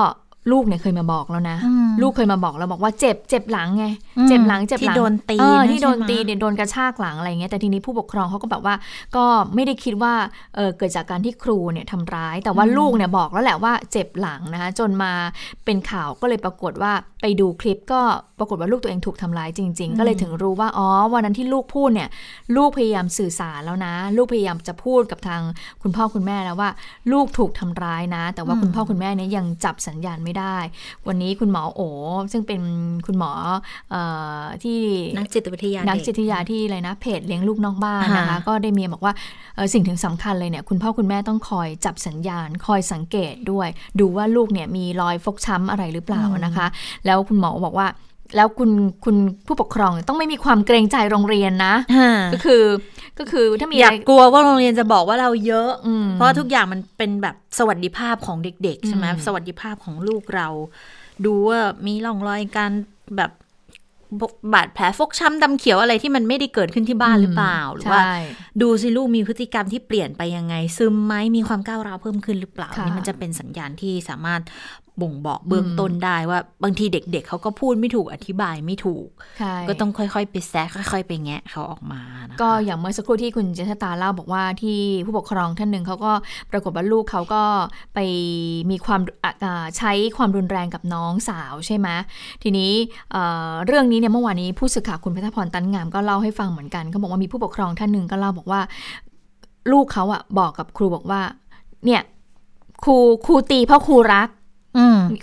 ลูกเนี่ยเคยมาบอกแล้วนะอืมลูกเคยมาบอกแล้วบอกว่าเจ็บเจ็บหลังไงอืมเจ็บหลังเจ็บหลังที่โดนตีเออนะที่โดนใช่ไหมตีเนี่ยโดนกระชากหลังอะไรเงี้ยแต่ทีนี้ผู้ปกครองเขาก็แบบว่า ก็ไม่ได้คิดว่าเออเกิดจากการที่ครูเนี่ยทำร้าย แต่ว่าลูกเนี่ยบอกแล้วแหละว่าเจ็บหลังนะคะจนมาเป็นข่าวก็เลยปรากฏว่าไปดูคลิปก็ปรากฏว่าลูกตัวเองถูกทำร้ายจริง ๆ ก็เลยถึงรู้ว่าอ๋อวันนั้นที่ลูกพูดเนี่ยลูกพยายามสื่อสารแล้วนะ ลูกพยายามจะพูดกับทางคุณพ่อคุณแม่แล้วว่า ลูกถูกทำร้ายนะ แต่ว่าคุณพ่อคุณแม่เนี่ยยังจับสัญญาณไม่ได้ วันนี้คุณหมอโอซึ่งเป็นคุณหมอเออที่นักจิตวิทยานักเด็จิตวิทยาที่อะไรนะเพจเลี้ยงลูกนอกบ้านนะคะค่ะก็ได้มีบอกว่าเอ่อสิ่งถึงสำคัญเลยเนี่ยคุณพ่อคุณแม่ต้องคอยจับสัญญาณ คอยสังเกตด้วย ดูว่าลูกเนี่ยมีรอยฟกช้ำอะไรหรือเปล่านะคะ แล้วคุณหมอบอกว่า แล้วคุณคุณผู้ปกครองต้องไม่มีความเกรงใจโรงเรียนนะฮ่าก็คือก็คือถ้ามีออะยาไรกกลัวว่าโรงเรียนจะบอกว่าเราเยอะอืมเพราะทุกอย่างมันเป็นแบบสวัสดิภาพของเด็ก ๆ ใช่ไหมอืมสวัสดิภาพของลูกเรา ดูว่ามีร่องรอยการแบบบาดแผลฟกช้ำดำเขียวอะไรที่มันไม่ได้เกิดขึ้นที่บ้านหรือเปล่าหรือว่าใช่ดูสิลูกมีพฤติกรรมที่เปลี่ยนไปยังไง ซึมไหมมีความก้าวร้าวเพิ่มขึ้นหรือเปล่าค่ะนี่มันจะเป็นสัญญาณที่สามารถ บ่งบอกเบื้องต้นได้ว่าบางทีเด็กๆเขาก็พูดไม่ถูกอธิบายไม่ถูกใช่ก็ต้องค่อยๆ ไปแซะค่อยๆ ไปแงะเขาออกมานะคะก็อย่างเมื่อสักครู่ที่คุณเจษตาเล่าบอกว่าที่ผู้ปกครองท่านหนึ่งเขาก็ปรากฏว่าลูกเขาก็ไปมีความอะอ่าใช้ความรุนแรงกับน้องสาวใช่ไหมทีนี้เอ่อเรื่องนี้เนี่ยเมื่อวานนี้ผู้สื่อข่าวคุณพัฒพรตันงามก็เล่าให้ฟังเหมือนกันเขาบอกว่ามีผู้ปกครองท่านหนึ่งก็เล่าบอกว่า ลูกเขาอะบอกกับครูบอกว่า เนี่ยครูครูตีเพราะครูรักอืม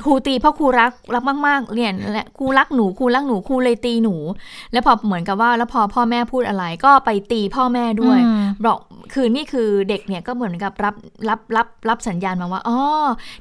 ครูตีเพราะครูรักรักมากๆเรียนและครูรักหนูครูรักหนูครูเลยตีหนู แล้วพอเหมือนกับว่าแล้วพอพ่อแม่พูดอะไรก็ไปตีพ่อแม่ด้วยอืมบอกคือนี่คือเด็กเนี่ยก็เหมือนกับรับรับรับรับสัญญาณมาว่าอ๋อ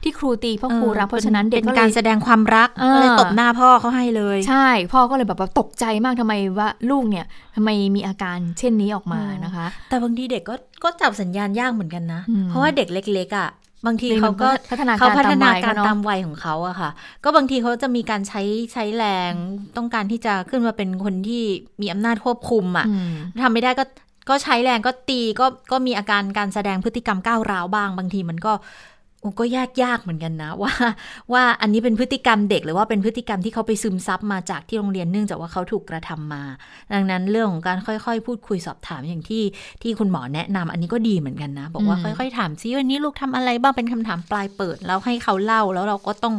ที่ครูตีเพราะครูรักเพราะฉะนั้นเด็กเป็นก็เลการยแสดงความรักเออก็เลยตบหน้าพ่อเขาให้เลย ใช่ พ่อก็เลยแบบว่าตกใจมากทำไมว่าลูกเนี่ยทำไมมีอาการเช่นนี้ออกมาอืมนะคะ แต่บางทีเด็กก็ก็จับสัญญาณยากเหมือนกันนะอืมเพราะว่าเด็กเล็กๆอะ บางทีเขาก็พัฒนาเขาการพัฒนาตามวัยการเขาเนอะตามวัยของเขาอะค่ะ ก็บางทีเขาจะมีการใช้ใช้แรงต้องการที่จะขึ้นมาเป็นคนที่มีอำนาจควบคุมอะอืมทำไม่ได้ก็ก็ใช้แรงก็ตีก็ก็มีอาการการแสดงพฤติกรรมก้าวร้าวบ้าง บางทีมันก็โอ้ ก็ยากยากเหมือนกันนะ ว่าว่าอันนี้เป็นพฤติกรรมเด็กหรือว่าเป็นพฤติกรรมที่เขาไปซึมซับมาจากที่โรงเรียนเนื่องจากว่าเขาถูกกระทำมา ดังนั้นเรื่องของการค่อยๆ พูดคุยสอบถามอย่างที่ที่คุณหมอแนะนำอันนี้ก็ดีเหมือนกันนะ บอกว่าอืมค่อยๆถามซิวันนี้ลูกทำอะไรบ้างเป็นคำถามปลายเปิด แล้วให้เขาเล่าแล้วเราก็ต้อง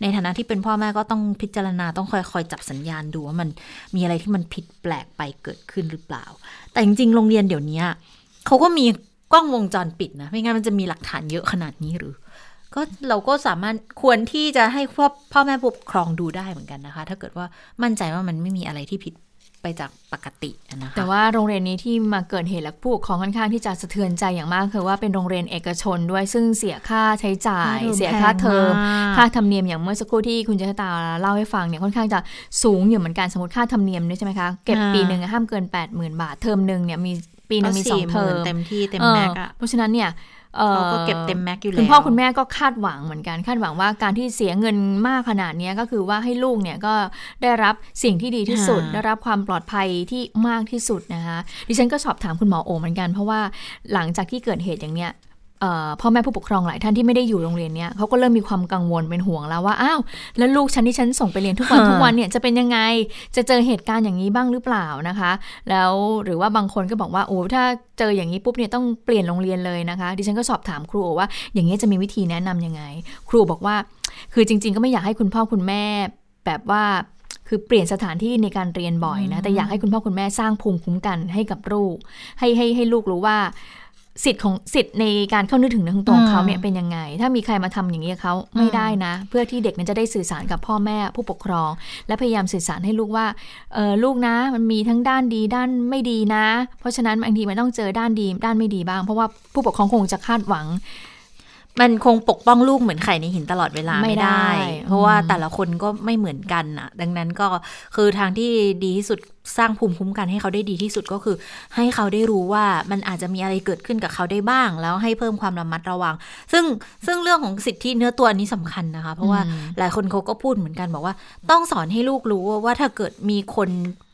ในฐานะที่เป็นพ่อแม่ก็ต้องพิจารณาต้องคอยๆจับสัญญาณดูว่ามันมีอะไรที่มันผิดแปลกไปเกิดขึ้นหรือเปล่า แต่จริงๆโรงเรียนเดี๋ยวนี้เขาก็มีกล้องวงจรปิดนะ ไม่งั้นมันจะมีหลักฐานเยอะขนาดนี้หรือ ก็เราก็สามารถควรที่จะให้พ่อพ่อแม่ผู้ปกครองดูได้เหมือนกันนะคะ ถ้าเกิดว่ามั่นใจว่ามันไม่มีอะไรที่ผิดไปจากปกตินะคะแต่ว่าโรงเรียนนี้ที่มาเกิดเหตุและผู้ปกครองค่อนข้างที่จะสะเทือนใจอย่างมากคือว่าเป็นโรงเรียนเอกชนด้วยซึ่งเสียค่าใช้จ่ายค่าเทอมเสียค่าเทอมแพงมากค่าธรรมเนียมอย่างเมื่อสักครู่ที่คุณเจษตาเล่าให้ฟังเนี่ยค่อนข้างจะสูงอยู่เหมือนกันสมมติค่าธรรมเนียมด้วยใช่ไหมคะเก็บปีหนึ่งอะห้ามเกิน 8 0,000 บาทเทอมหนึ่งเนี่ยมีปีหนึงมีสองเทอมเต็มที่เต็มเออ max อะเพราะฉะนั้นเนี่ยอ่อ เขาก็เก็บเต็มแม็กอยู่แล้วคุณพ่อคุณแม่ก็คาดหวังเหมือนกันคาดหวังว่าการที่เสียเงินมากขนาดเนี้ยก็คือว่าให้ลูกเนี่ยก็ได้รับสิ่งที่ดีที่สุดค่ะได้รับความปลอดภัยที่มากที่สุดนะคะดิฉันก็สอบถามคุณหมอโอเหมือนกัน เพราะว่าหลังจากที่เกิดเหตุอย่างเนี้ยเอ่อ พ่อแม่ผู้ปกครองหลายท่านที่ไม่ได้อยู่โรงเรียนเนี้ยเขาก็เริ่มมีความกังวลเป็นห่วงแล้วว่าอ้าวแล้วลูกฉันที่ฉันส่งไปเรียนทุกวันฮะทุกวันเนี่ยจะเป็นยังไงจะเจอเหตุการณ์อย่างนี้บ้างหรือเปล่านะคะ แล้วหรือว่าบางคนก็บอกว่าโอ้ถ้าเจออย่างนี้ปุ๊บเนี่ยต้องเปลี่ยนโรงเรียนเลยนะคะ ดิฉันก็สอบถามครูว่า อย่างนี้ยจะมีวิธีแนะนำยังไง ครูบอกว่า คือจริง ๆ ก็ไม่อยากให้คุณพ่อคุณแม่แบบว่าคือเปลี่ยนสถานที่ในการเรียนบ่อยนะ แต่อยากให้คุณพ่อคุณแม่สร้างภูมิคุ้มกันให้กับลูก ให้ให้ให้ลูกรู้ว่า สิทธิ์ของสิทธิ์ในการเข้านึกถึงเนื้อของตัวของเขาเนี่ยเป็นยังไง ถ้ามีใครมาทำอย่างนี้กับเขาไม่ได้นะ เพื่อที่เด็กนั้นจะได้สื่อสารกับพ่อแม่ผู้ปกครอง และพยายามสื่อสารให้ลูกว่าเออลูกนะ มันมีทั้งด้านดีด้านไม่ดีนะ เพราะฉะนั้นบางทีมันต้องเจอด้านดีด้านไม่ดีบ้าง เพราะว่าผู้ปกครองคงจะคาดหวัง มันคงปกป้องลูกเหมือนไข่ในหินตลอดเวลาไม่ไม่ได้ได้ เพราะว่าอืมแต่ละคนก็ไม่เหมือนกันน่ะดังนั้นก็คือทางที่ดีที่สุดสร้างภูมิคุ้มกันให้เขาได้ดีที่สุดก็คือ ให้เขาได้รู้ว่ามันอาจจะมีอะไรเกิดขึ้นกับเขาได้บ้าง แล้วให้เพิ่มความระมัดระวัง ซึ่งซึ่งเรื่องของสิทธิเนื้อตัวอันนี้สำคัญนะคะ เพราะว่าอืมหลายคนเขาก็พูดเหมือนกันบอกว่า ต้องสอนให้ลูกรู้ว่าว่าถ้าเกิดมีคน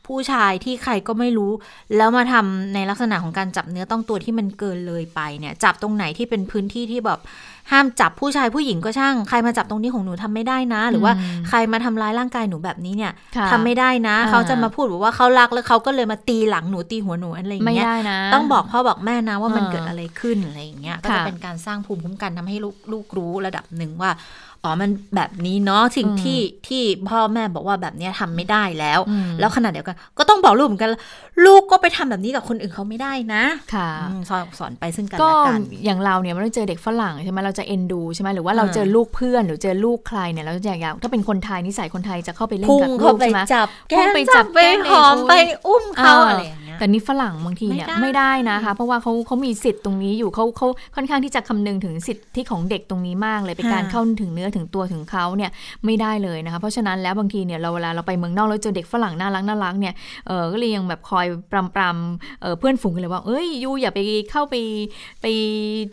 ผู้ชายที่ใครก็ไม่รู้ แล้วมาทำในลักษณะของการจับเนื้อต้องตัวที่มันเกินเลยไปเนี่ย จับตรงไหนที่เป็นพื้นที่ที่แบบห้ามจับผู้ชายผู้หญิงก็ช่าง ใครมาจับตรงนี้ของหนูทำไม่ได้นะ หรือว่าอืมใครมาทำร้ายร่างกายหนูแบบนี้เนี่ยค่ะทำไม่ได้นะอ่าเขาจะมาพูดบอกว่าเขารักแล้วเขาก็เลยมาตีหลังหนูตีหัวหนูอะไรอย่างไม่เงี้ยได้นะต้องบอกพ่อบอกแม่นะว่ามันเออเกิดอะไรขึ้นอะไรอย่างเงี้ยก็จะค่ะเป็นการสร้างภูมิคุ้มกันทำให้ลูกลูกรู้ระดับหนึ่งว่า อ๋อมันแบบนี้เนาะสิ่งอืมที่ที่พ่อแม่บอกว่าแบบเนี้ยทำไม่ได้แล้วอืมแล้วขนาดเดียวกัน ก็ต้องบอกลูกเหมือนกัน ลูกก็ไปทำแบบนี้กับคนอื่นเขาไม่ได้นะ ค่ะอืมสอนสอนไปซึ่งกันก็และกันอย่างเราเนี่ยมันต้องเจอเด็กฝรั่งใช่ไหมเราจะเอ็นดูใช่ไหมหรือว่าเราอ่าเจอลูกเพื่อนหรือเจอลูกใครเนี่ยเราจะอยากถ้าเป็นคนไทยนิสัยคนไทยจะเข้าไปเล่นพุ่งกับลูเข้ากไปใช่ไหมจับพุ่งไปจับไปแก้มหอมเด็กไปอุ้มเขาอะไรอย่างเงี้ยแต่นี่ฝรั่งบางทีเนี่ยไม่ไม่ได้ได้นะคะ เพราะว่าเขาเขามีสิทธิ์ตรงนี้อยู่เขาเขาค่อนข้างที่จะคำนึงถึงสิทธิของเด็กตรงนี้มากเลยเป็นการเข้าถึงเนื้อถึงตัวถึงเขาเนี่ยไม่ได้เลยนะคะ เพราะฉะนั้นแล้วบางทีเนี่ยเราเวลาเราไปเมืองนอกแล้วเจอเด็กฝรั่งน่ารักน่ารักเนี่ยเออก็เลยยังแบบคอยปรำปรำเออเพื่อนฝูงกันเลยว่าเอ้ยยูอย่าไปเข้าไปไป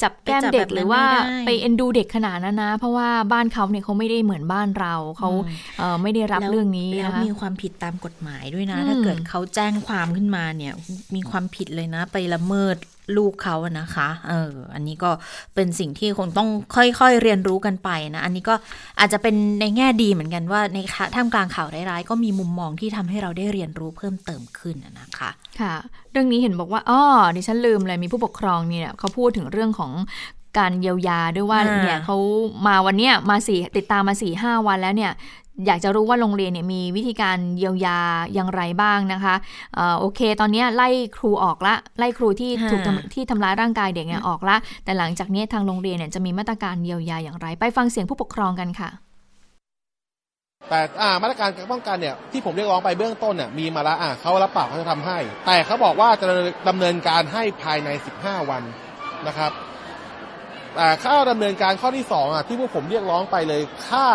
จับแก้มเด็กไปจับแบบนั้นหรือว่าไม่ได้ไปเอ็นดูเด็กขนาดนั้นนะ เพราะว่าบ้านเขาเนี่ยเขาไม่ได้เหมือนบ้านเราเขาอืมเออไม่ได้รับแล้วเรื่องนี้แล้วนะคะมีความผิดตามกฎหมายด้วยนะอืมถ้าเกิดเขาแจ้งความขึ้นมาเนี่ยมีความผิดเลยนะ ไปละเมิด ลูกเขาอะนะคะ เออ อันนี้ก็เป็นสิ่งที่คงต้องค่อยๆเรียนรู้กันไปนะ อันนี้ก็อาจจะเป็นในแง่ดีเหมือนกันว่าในข่าท่ามกลางข่าวร้ายๆ ก็มีมุมมองที่ทำให้เราได้เรียนรู้เพิ่มเติมขึ้นอะนะคะ ค่ะ เรื่องนี้เห็นบอกว่า อ๋อ ดิฉันลืมเลย มีผู้ปกครองเนี่ยเขาพูดถึงเรื่องของการเยียวยาด้วยว่าอ่าเนี่ยเขามาวันเนี้ยมาสี่ติดตามมาสี่ห้าวันแล้วเนี่ย อยากจะรู้ว่าโรงเรียนเนี่ยมีวิธีการเยียวยาอย่างไรบ้างนะคะเอ่อโอเค ตอนเนี้ยไล่ครูออกละ ไล่ครูที่ถูกทำที่ทำร้ายร่างกายเด็กเนี่ยออกละ แต่หลังจากเนี้ยทางโรงเรียนเนี่ยจะมีมาตรการเยียวยาอย่างไร ไปฟังเสียงผู้ปกครองกันค่ะ แต่อ่ามาตรการป้องกันเนี่ยที่ผมเรียกร้องไปเบื้องต้นเนี่ยมีมาแล้วอ่าเขารับปากเขาจะทำให้ แต่เขาบอกว่าจะดำเนินการให้ภายใน 15 วันนะครับแต่ค่าดำเนินการข้อที่สองอะที่พวกผมเรียกร้องไปเลยค่า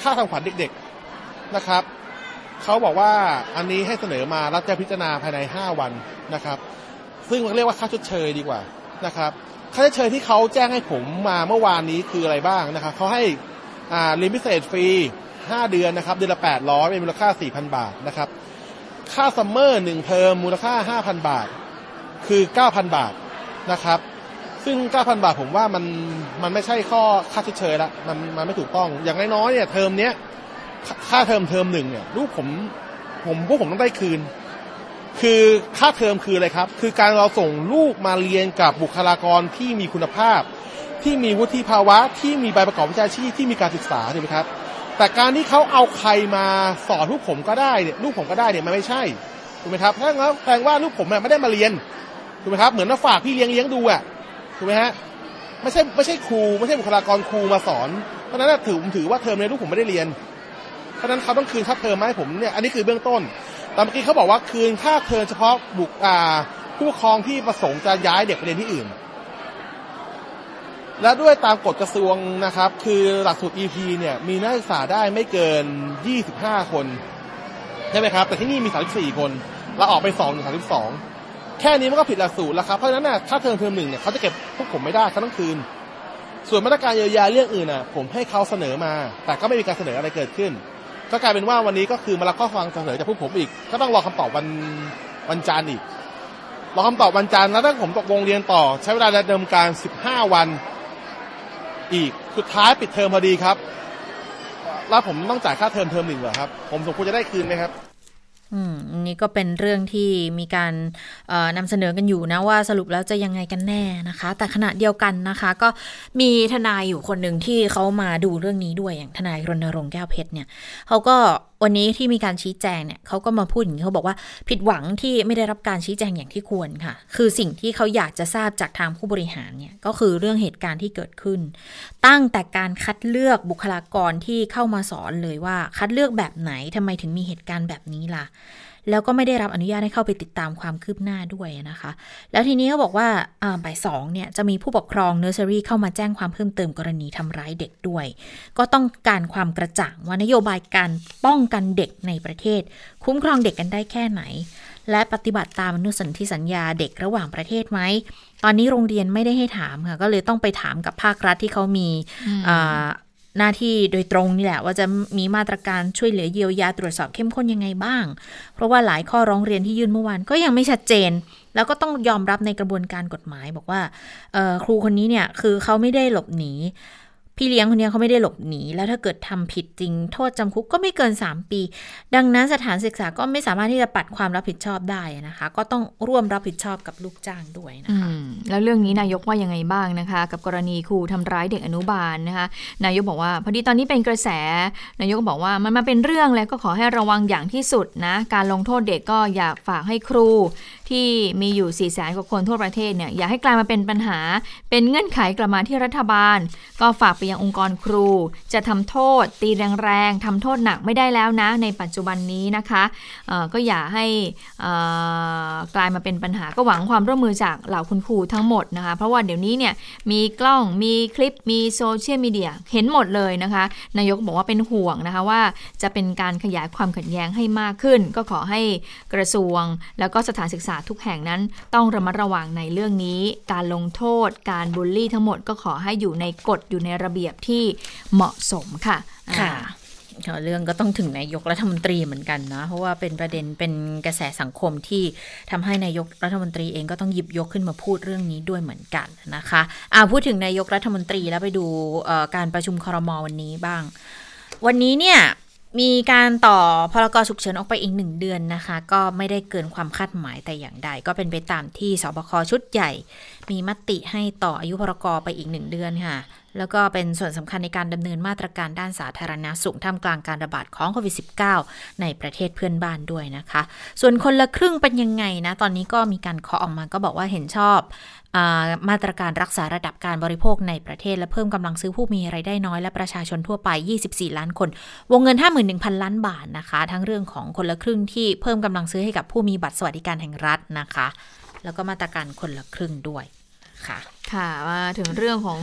ค่าทำขวัญเด็กๆนะครับเขาบอกว่าอันนี้ให้เสนอมาแล้วจะพิจารณาภายใน 5 วันนะครับ ซึ่งเรียกว่าค่าชดเชยดีกว่านะครับค่าชดเชยที่เขาแจ้งให้ผมมาเมื่อวานนี้คืออะไรบ้างนะครับเขาให้อ่าเรียนพิเศษฟรี 5 เดือนนะครับเดือนละ 800 เป็นมูลค่า 4,000 บาทนะครับค่า summer 1เทอมมูลค่า 5,000 บาท คือ 9,000 บาทนะครับ ซึ่ง 9,000 บาทผมว่ามันมันไม่ใช่ข้อค่าชดเชยละมันมันไม่ถูกต้องอย่างน้อยๆเนี่ยเทอมเนี้ยค่าเทอมเทอมหนึ่งเนี่ยลูกผมผมพวกผมต้องได้คืน คือค่าเทอมคืออะไรครับ คือการเราส่งลูกมาเรียนกับบุคลากรที่มีคุณภาพ ที่มีวุฒิภาวะที่มีใบประกอบวิชาชีพที่มีการศึกษาถูกไหมครับ แต่การที่เขาเอาใครมาสอนลูกผมก็ได้เนี่ยลูกผมก็ได้เนี่ยมันไม่ใช่ถูกไหมครับถ้างั้นแปลว่าลูกผมไม่ได้มาเรียนถูกไหมครับเหมือนมาฝากพี่เลี้ยงเลี้ยงดูอะ ถูกไหมฮะไม่ใช่ไม่ใช่ครูไม่ใช่บุคลากรครูมาสอน เพราะนั้นถือผมถือว่าเทอมนี้ลูกผมไม่ได้เรียน เพราะฉะนั้นเขาต้องคืนค่าเทอมมาให้ผมเนี่ยอันนี้คือเบื้องต้นแต่เมื่อกี้เขาบอกว่าคืนค่าเทอมเฉพาะบุคอ่าผู้ปกครองที่ประสงค์จะย้ายเด็กไปเรียนที่อื่น และด้วยตามกฎกระทรวงนะครับ คือหลักสูตร EP เนี่ยมีนักศึกษาได้ไม่เกิน 25 คนใช่ไหมครับ แต่ที่นี่มี 34 คนเราออกไป2ถึง32 แค่นี้มันก็ผิดหลักสูตรแล้วครับเพราะฉะนั้นน่ะถ้าเทอมเทอมหนึ่งเนี่ยเขาจะเก็บพวกผมไม่ได้เขาต้องคืน ส่วนมาตรการเยียวยาเรื่องอื่นน่ะ ผมให้เขาเสนอมา แต่ก็ไม่มีการเสนออะไรเกิดขึ้น ก็กลายเป็นว่าวันนี้ก็คือมารับข้อฟังเสนอจากพวกผมอีก ก็ต้องรอคำตอบวันวันจันทร์อีกรอคำตอบวันจันทร์แล้วถ้าผมตกลงเรียนต่อ ใช้เวลาดำเนินการ 15 วันอีกสุดท้ายปิดเทอมพอดีครับ แล้วผมต้องจ่ายค่าเทอมเทอมหนึ่งเหรอครับ ผมสมควรจะได้คืนไหมครับ อืมอันนี่ก็เป็นเรื่องที่มีการนำเสนอกันอยู่นะว่าสรุปแล้วจะยังไงกันแน่นะคะ แต่ขณะเดียวกันนะคะ ก็มีทนายอยู่คนหนึ่งที่เขามาดูเรื่องนี้ด้วยอย่างทนายรณรงค์แก้วเพชรเนี่ยเขาก็ วันนี้ที่มีการชี้แจงเนี่ยเขาก็มาพูดอย่างนี้เขาบอกว่าผิดหวังที่ไม่ได้รับการชี้แจงอย่างที่ควรค่ะ คือสิ่งที่เขาอยากจะทราบจากทางผู้บริหารเนี่ยก็คือเรื่องเหตุการณ์ที่เกิดขึ้น ตั้งแต่การคัดเลือกบุคลากรที่เข้ามาสอนเลยว่าคัดเลือกแบบไหนทำไมถึงมีเหตุการณ์แบบนี้ล่ะ แล้วก็ไม่ได้รับอนุญาตให้เข้าไปติดตามความคืบหน้าด้วยนะคะ แล้วทีนี้เขาบอกว่าอ่าบ่ายสองเนี่ยจะมีผู้ปกครองเนอร์เซอรี่เข้ามาแจ้งความเพิ่มเติมกรณีทำร้ายเด็กด้วย ก็ต้องการความกระจ่างว่านโยบายการป้องกันเด็กในประเทศ คุ้มครองเด็กกันได้แค่ไหน และปฏิบัติตามอนุสันธิสัญญาเด็กระหว่างประเทศไหมตอนนี้โรงเรียนไม่ได้ให้ถามค่ะ ก็เลยต้องไปถามกับภาครัฐที่เขามีอ่า หน้าที่โดยตรงนี่แหละ ว่าจะมีมาตรการช่วยเหลือเยียวยาตรวจสอบเข้มข้นยังไงบ้าง เพราะว่าหลายข้อร้องเรียนที่ยื่นเมื่อวานก็ยังไม่ชัดเจน แล้วก็ต้องยอมรับในกระบวนการกฎหมายบอกว่าครูคนนี้เนี่ยคือเขาไม่ได้หลบหนี พี่เลี้ยงคนนี้เขาไม่ได้หลบหนี แล้วถ้าเกิดทำผิดจริง โทษจำคุกก็ไม่เกิน 3 ปี ดังนั้นสถานศึกษาก็ไม่สามารถที่จะปัดความรับผิดชอบได้นะคะ ก็ต้องร่วมรับผิดชอบกับลูกจ้างด้วยนะคะแล้วเรื่องนี้นายกว่ายังไงบ้างนะคะ กับกรณีครูทำร้ายเด็กอนุบาลนะคะ นายกบอกว่าพอดีตอนนี้เป็นกระแส นายกก็บอกว่ามันมาเป็นเรื่องแล้วก็ขอให้ระวังอย่างที่สุดนะการลงโทษเด็กก็อยากฝากให้ครูที่มีอยู่4ี่แสนกว่าคนทั่วประเทศเนี่ยอย่าให้กลายมาเป็นปัญหา เป็นเงื่อนไขกลับมาที่รัฐบาล ก็ฝากไปยังองค์กรครู จะทำโทษ ตีแรงๆทำโทษหนักไม่ได้แล้วนะ ในปัจจุบันนี้นะคะก็อย่าให้กลายมาเป็นปัญหาก็หวังความร่วมมือจากเหล่าคุณครูทั้งหมดนะคะ เพราะว่าเดี๋ยวนี้เนี่ยมีกล้องมีคลิปมีโซเชียลมีเดียเห็นหมดเลยนะคะ นายกบอกว่าเป็นห่วงนะคะว่าจะเป็นการขยายความขัดแย้งให้มากขึ้น ก็ขอให้กระทรวง แล้วก็สถานศึกษาทุกแห่งนั้น ต้องระมัดระวังในเรื่องนี้ การลงโทษ การบูลลี่ทั้งหมดก็ขอให้อยู่ในกฎอยู่ในระเบียบที่เหมาะสมค่ะค่ะอ่าเรื่องก็ต้องถึงนายกรัฐมนตรีเหมือนกันนะ เพราะว่าเป็นประเด็นเป็นกระแสสังคมที่ทำให้นายกรัฐมนตรีเองก็ต้องหยิบยกขึ้นมาพูดเรื่องนี้ด้วยเหมือนกันนะคะอ่าพูดถึงนายกรัฐมนตรีแล้วไปดูเอ่อการประชุมครมวันนี้บ้าง วันนี้เนี่ยมีการต่อพรกฉุกเฉินออกไปอีกหนึ่งเดือนนะคะ ก็ไม่ได้เกินความคาดหมายแต่อย่างใด ก็เป็นไปตามที่สบคชุดใหญ่ มีมติให้ต่ออายุพรกไปอีกหนึ่งเดือนค่ะ แล้วก็เป็นส่วนสำคัญในการดำเนินมาตรการด้านสาธารณาสุขท่ามกลางการระบาดของโควิด -19 ในประเทศเพื่อนบ้านด้วยนะคะ ส่วนคนละครึ่งเป็นยังไงนะ ตอนนี้ก็มีการเคาะออกมาก็บอกว่าเห็นชอบมาตรการรักษาระดับการบริโภคในประเทศ และเพิ่มกำลังซื้อผู้มีไรายได้น้อยและประชาชนทั่วไป 24 ล้านคน วงเงิน 51,000 ล้านบาทนะคะ ทั้งเรื่องของคนละครึ่งที่เพิ่มกำลังซื้อให้กับผู้มีบัตรสวัสดิการแห่งรัฐนะคะ แล้วก็มาตรการคนละครึ่งด้วยค่ะ ค่ะมาถึงเรื่องของ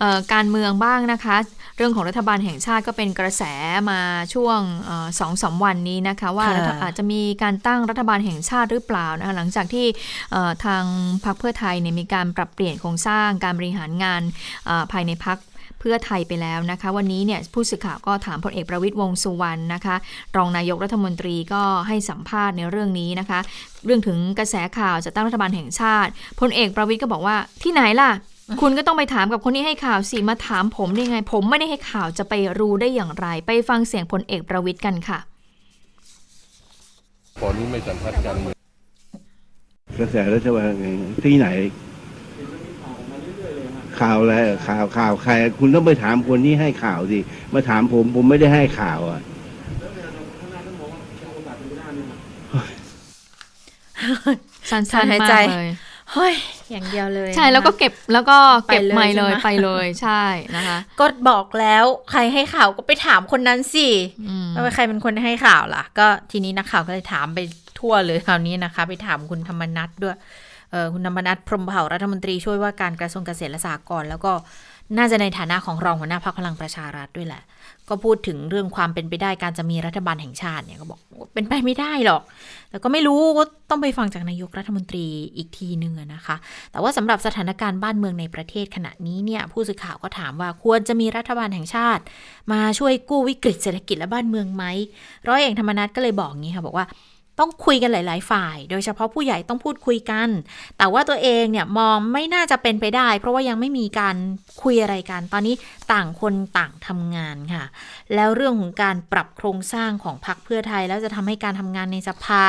เออการเมืองบ้างนะคะ เรื่องของรัฐบาลแห่งชาติก็เป็นกระแสมาช่วงเอ่อสองสามวันนี้นะคะ ว่าค่ะรัฐอาจจะมีการตั้งรัฐบาลแห่งชาติหรือเปล่านะคะหลังจากที่เอ่อทางพรรคเพื่อไทยเนี่ยมีการปรับเปลี่ยนโครงสร้างการบริหารงานเอ่อภายในพรรค เพื่อไทยไปแล้วนะคะ วันนี้เนี่ยผู้สื่อข่าวก็ถามพลเอกประวิตยวงษ์สุวรรณนะคะ รองนายกรัฐมนตรีก็ให้สัมภาษณ์ในเรื่องนี้นะคะ เรื่องถึงกระแสข่าวจะตั้งรัฐบาลแห่งชาติพลเอกประวิตยก็บอกว่าที่ไหนล่ะคุณก็ต้องไปถามกับคนที่ให้ข่าวสิ มาถามผมได้ไง ผมไม่ได้ให้ข่าวจะไปรู้ได้อย่างไร ไปฟังเสียงพลเอกประวิตยกันค่ะผลไม่สัมพันธ์กันเมืองกระแสรัฐบาลไงที่ไหน ข่าวอะไรอะข่าวข่าวใคร คุณต้องไปถามคนที่ให้ข่าวสิมาถามผมผมไม่ได้ให้ข่าวอะสั้นถอนๆหายมาใจกเลยเฮ้ยอย่างเดียวเลย ใช่แล้วก็เก็บแล้วก็เก็บไปเลยไม่เลยใช่ไหมไปเลยใช่นะคะ ก็บอกแล้วใครให้ข่าวก็ไปถามคนนั้นสิอืมแล้วใครเป็นคนให้ข่าวล่ะ ก็ทีนี้นักข่าวก็เลยถามไปทั่วเลยคราวนี้นะคะ ไปถามคุณธรรมนัทด้วยเออ คุณธรรมนัทพรมเผ่ารัฐมนตรีช่วยว่าการกระทรวงเกษตรและสหกรณ์แล้วก็น่าจะในฐานะของรองหัวหน้าพรรคพลังประชารัฐด้วยแหละ ก็พูดถึงเรื่องความเป็นไปได้การจะมีรัฐบาลแห่งชาติเนี่ยก็บอกเป็นไปไม่ได้หรอก แต่ก็ไม่รู้ก็ต้องไปฟังจากนายกรัฐมนตรีอีกทีหนึ่งนะคะ แต่ว่าสำหรับสถานการณ์บ้านเมืองในประเทศขณะนี้เนี่ยผู้สื่อข่าวก็ถามว่าควรจะมีรัฐบาลแห่งชาติ มาช่วยกู้วิกฤตเศรษฐกิจและบ้านเมืองไหมร้อยเอกธรรมนัฐก็เลยบอกงี้ค่ะบอกว่า ต้องคุยกันหลาย ๆ ฝ่าย โดยเฉพาะผู้ใหญ่ต้องพูดคุยกัน แต่ว่าตัวเองเนี่ยมองไม่น่าจะเป็นไปได้ เพราะว่ายังไม่มีการคุยอะไรกัน ตอนนี้ต่างคนต่างทำงานค่ะ แล้วเรื่องของการปรับโครงสร้างของพรรคเพื่อไทย แล้วจะทำให้การทำงานในสภา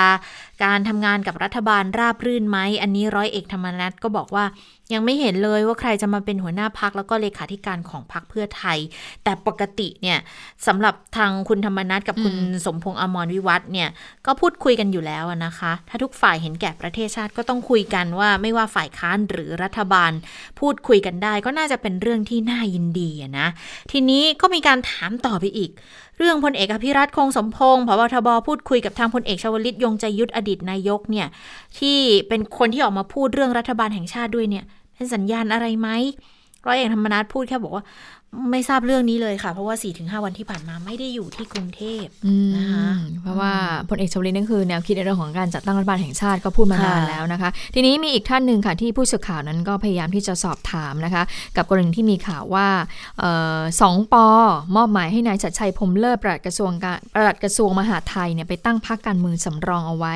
การทำงานกับรัฐบาลราบรื่นไหม อันนี้ร้อยเอกธรรมนัฐก็บอกว่า ยังไม่เห็นเลยว่าใครจะมาเป็นหัวหน้าพักแล้วก็เลขาธิการของพักเพื่อไทย แต่ปกติเนี่ยสำหรับทางคุณธรรมนัฐกับคุณสมพงษ์อมรวิวัฒน์เนี่ยก็พูดคุยกันอยู่แล้วนะคะ ถ้าทุกฝ่ายเห็นแก่ประเทศชาติก็ต้องคุยกันว่าไม่ว่าฝ่ายค้านหรือรัฐบาล พูดคุยกันได้ ก็น่าจะเป็นเรื่องที่น่ายินดีนะทีนี้ก็มีการถามต่อไปอีกเรื่องพลเอกอภิรัตคงสมพงศ์พบทบพูดคุยกับทางพลเอกชวลิตยงใจยุทธอดีตนายกเนี่ยที่เป็นคนที่ออกมาพูดเรื่องรัฐบาลแห่งชาติด้วยเนี่ยเป็นสัญญาณอะไรไหมร้อยเอกธรรมนัฐพูดแค่บอกว่า ไม่ทราบเรื่องนี้เลยค่ะ เพราะว่า4-5วันที่ผ่านมาไม่ได้อยู่ที่กรุงเทพนะคะเพราะว่าพลเอกชวลิตนั่นคือแนวคิดในเรื่องของการจัดตั้งรัฐบาลแห่งชาติก็พูดมานานแล้วนะคะ ทีนี้มีอีกท่านหนึ่งค่ะที่ผู้สื่อข่าวนั้นก็พยายามที่จะสอบถามนะคะ กับกรณีที่มีข่าวว่าสองปอมอบหมายให้นายชัดชัยพรมเลิศปลัดกระทรวงการปลัดกระทรวงมหาดไทยเนี่ยไปตั้งพรรคการเมืองสำรองเอาไว้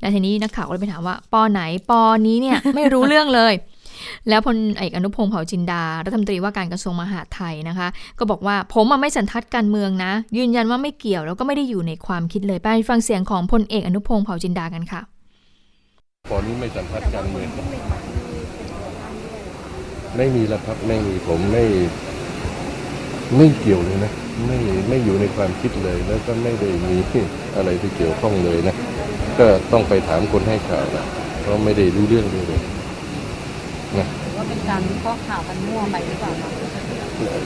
และทีนี้นักข่าวก็เลยไปถามว่าปอไหนปอนี้เนี่ยไม่รู้เรื่องเลย แล้วพลเอกอนุพงศ์เผ่าจินดา รัฐมนตรีว่าการกระทรวงมหาดไทยนะคะ ก็บอกว่าผมไม่สันทัดการเมืองนะ ยืนยันว่าไม่เกี่ยวแล้วก็ไม่ได้อยู่ในความคิดเลยไปฟังเสียงของพลเอกอนุพงศ์เผ่าจินดากันค่ะตอนนี้ไม่สันทัดการเมืองไม่มีแล้วครับไม่มีผมไม่ ไม่เกี่ยวเลยนะไม่ไม่อยู่ในความคิดเลยแล้วก็ไม่ได้มีอะไรที่เกี่ยวข้องเลยนะ ก็ต้องไปถามคนให้ข่าวนะเพราะไม่ได้รู้เรื่องเลย นะว่าเป็นการวิเคราะห์ข่าวกันมั่วไปหรือเปล่า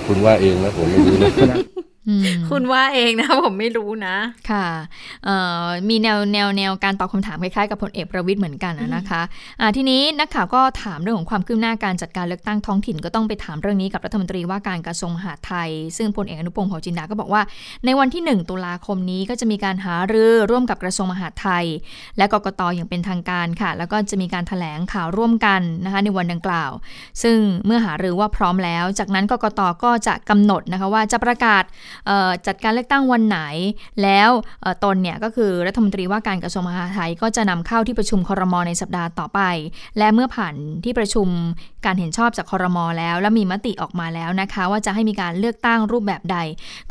คุณว่าเองนะผมไม่รู้นะ คุณว่าเองนะผมไม่รู้นะ ค่ะมีแนวแนวแนวการตอบคำถามคล้ายๆกับพลเอกประวิทย์เหมือนกันนะคะะทีนี้นักข่าวก็ถามเรื่องของความคืบหน้าการจัดการเลือกตั้งท้องถิ่นก็ต้องไปถามเรื่องนี้กับรัฐมนตรีว่าการกระทรวงมหาดไทย ซึ่งพลเอกอนุพงศ์เผ่าจินดาก็บอกว่า ในวันที่ 1 ตุลาคมนี้ก็จะมีการหารือร่วมกับกระทรวงมหาดไทย และกกตอย่างเป็นทางการค่ะ แล้วก็จะมีการถแถลงข่าวร่วมกันนะคะในวันดังกล่าว ซึ่งเมื่อหารือว่าพร้อมแล้ว จากนั้นกกตก็จะกำหนดนะคะว่าจะประกาศจัดการเลือกตั้งวันไหน แล้วตนเนี่ยก็คือรัฐมนตรีว่าการกระทรวงมหาดไทยก็จะนำเข้าที่ประชุมคอรมอในสัปดาห์ต่อไป และเมื่อผ่านที่ประชุมการเห็นชอบจากคอรมอแล้ว และมีมติออกมาแล้วนะคะ ว่าจะให้มีการเลือกตั้งรูปแบบใด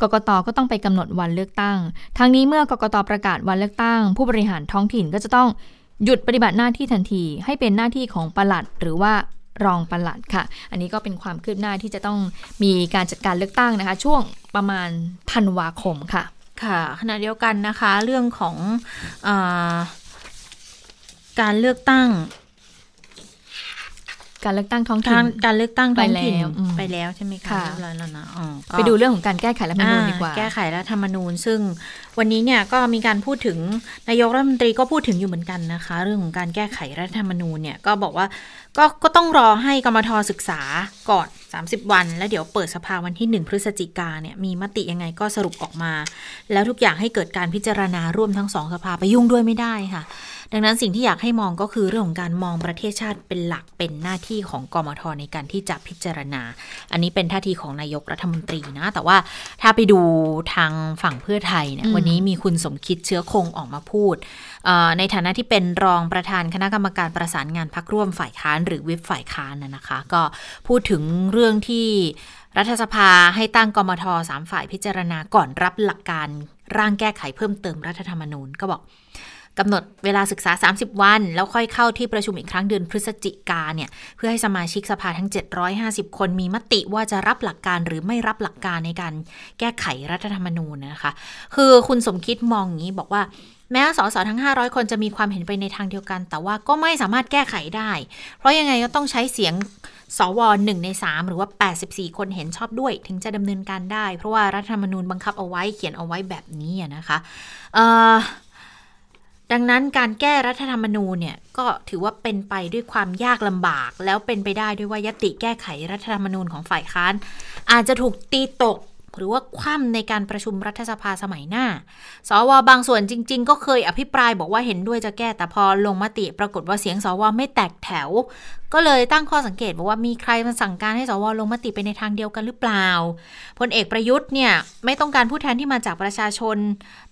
กกตก็ต้องไปกำหนดวันเลือกตั้ง ทั้งนี้เมื่อกกตประกาศวันเลือกตั้ง ผู้บริหารท้องถิ่นก็จะต้องหยุดปฏิบัติหน้าที่ทันที ให้เป็นหน้าที่ของปลัดหรือว่า รองปลัดค่ะ อันนี้ก็เป็นความคืบหน้าที่จะต้องมีการจัดการเลือกตั้งนะคะ ช่วงประมาณธันวาคมค่ะ ค่ะ ขณะเดียวกันนะคะ เรื่องของอการเลือกตั้ง การเลือกตั้งท้องถิ่นการเลือกตั้งท้องถิ่นไปแล้วใช่ไหมคะแล้วนะไปดูเรื่องของการแก้ไขรัฐธรรมนูญดีกว่า แก้ไขรัฐธรรมนูญ ซึ่งวันนี้เนี่ยก็มีการพูดถึงนายกรัฐมนตรีก็พูดถึงอยู่เหมือนกันนะคะ เรื่องของการแก้ไขรัฐธรรมนูญเนี่ยก็บอกว่าก็ก็ต้องรอให้กรมทศึกษาก่อน 30 วัน แล้วเดี๋ยวเปิดสภาวันที่ 1 พฤศจิกาเนี่ยมีมติยังไงก็สรุปออกมา แล้วทุกอย่างให้เกิดการพิจารณาร่วมทั้งสองสภาไปยุ่งด้วยไม่ได้ค่ะ ดังนั้นสิ่งที่อยากให้มองก็คือเรื่องของการมองประเทศชาติเป็นหลักเป็นหน้าที่ของกมทในการที่จะพิจารณา อันนี้เป็นท่าทีของนายกรัฐมนตรีนะ แต่ว่าถ้าไปดูทางฝั่งเพื่อไทยเนี่ยวันนี้มีคุณสมคิดเชื้อคงออกมาพูด ในฐานะที่เป็นรองประธานคณะกรรมการประสานงานพักร่วมฝ่ายค้านหรือวิปฝ่ายค้านนะคะ ก็พูดถึงเรื่องที่รัฐสภาให้ตั้งกมทสามฝ่ายพิจารณาก่อนรับหลักการร่างแก้ไขเพิ่มเติมรัฐธรรมนูญก็บอก กำหนดเวลาศึกษา 30 วัน แล้วค่อยเข้าที่ประชุมอีกครั้งเดือนพฤศจิกาเนี่ยเพื่อให้สมาชิกสภาทั้ง 750 คนมีมติว่าจะรับหลักการหรือไม่รับหลักการในการแก้ไขรัฐธรรมนูญนะคะ คือคุณสมคิดมองอย่างนี้บอกว่าแม้สสทั้ง 500 คนจะมีความเห็นไปในทางเดียวกัน แต่ว่าก็ไม่สามารถแก้ไขได้ เพราะยังไงก็ต้องใช้เสียงสวหนึ่งใน 3 หรือว่า 84 คนเห็นชอบด้วย ถึงจะดำเนินการได้ เพราะว่ารัฐธรรมนูญบังคับเอาไว้เขียนเอาไว้แบบนี้นะคะเอ่อ ดังนั้นการแก้รัฐธรรมนูญเนี่ยก็ถือว่าเป็นไปด้วยความยากลำบาก แล้วเป็นไปได้ด้วยว่ายติแก้ไขรัฐธรรมนูญของฝ่ายค้าน อาจจะถูกตีตกหรือว่าคว่ำในการประชุมรัฐสภาสมัยหน้า สวบางส่วนจริง ๆ ก็เคยอภิปรายบอกว่าเห็นด้วยจะแก้แต่พอลงมติปรากฏว่าเสียงสวไม่แตกแถว ก็เลยตั้งข้อสังเกตบอกว่ามีใครมาสั่งการให้สวลงมติไปในทางเดียวกันหรือเปล่าพลเอกประยุทธ์เนี่ยไม่ต้องการผู้แทนที่มาจากประชาชน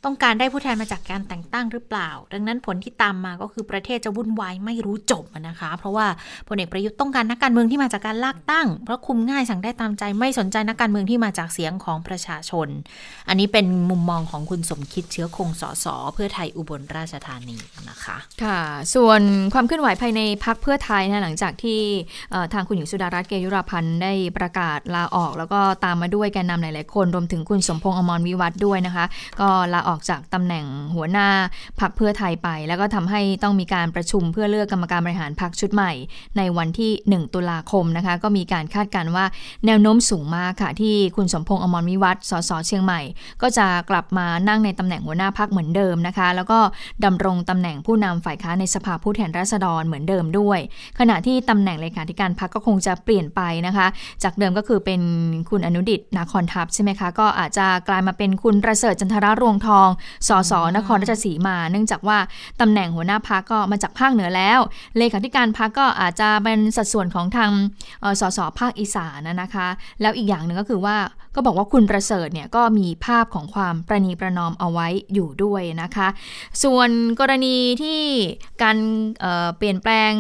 ต้องการได้ผู้แทนมาจากการแต่งตั้งหรือเปล่า ดังนั้นผลที่ตามมาก็คือประเทศจะวุ่นวายไม่รู้จบนะคะ เพราะว่าพลเอกประยุทธ์ต้องการนักการเมืองที่มาจากการลากตั้ง เพราะคุมง่ายสั่งได้ตามใจไม่สนใจนักการเมืองที่มาจากเสียงของประชาชน อันนี้เป็นมุมมองของคุณสมคิดเชื้อคงสสเพื่อไทยอุบลราชธานีนะคะ ค่ะ ส่วนความเคลื่อนไหวภายในพักเพื่อไทยนะหลังจากที่ทางคุณหญิงสุดารัตน์เกยุราพันธ์ได้ประกาศลาออก แล้วก็ตามมาด้วยแกนนำหลาย ๆ คน รวมถึงคุณสมพงษ์อมรวิวัฒด้วยนะคะ ก็ลาออกจากตำแหน่งหัวหน้าพักเพื่อไทยไป แล้วก็ทำให้ต้องมีการประชุมเพื่อเลือกกรรมการบริหารพักชุดใหม่ ในวันที่ 1 ตุลาคมนะคะ ก็มีการคาดการณ์ว่าแนวโน้มสูงมากค่ะที่คุณสมพงษ์อมรวิวัฒสสเชียงใหม่ ก็จะกลับมานั่งในตำแหน่งหัวหน้าพักเหมือนเดิมนะคะ แล้วก็ดำรงตำแหน่งผู้นำฝ่ายค้านในสภาผู้แทนราษฎรเหมือนเดิมด้วย ขณะที่ตำแหน่งเลขาธิการพักก็คงจะเปลี่ยนไปนะคะ จากเดิมก็คือเป็นคุณอนุดิตนาคอนทัพใช่ไหมคะ ก็อาจจะกลายมาเป็นคุณประเสริฐจันทรารวงทอง สสนครราชสีมา เนื่องจากว่าตำแหน่งหัวหน้าพักก็มาจากภาคเหนือแล้ว เลขาธิการพักก็อาจจะเป็นสัดส่วนของทางสสภาคอีสานนะคะ แล้วอีกอย่างหนึ่งก็คือว่า ก็บอกว่าคุณประเสริฐเนี่ยก็มีภาพของความประนีประนอมเอาไว้อยู่ด้วยนะคะ ส่วนกรณีที่การเเปลี่ยนแปลง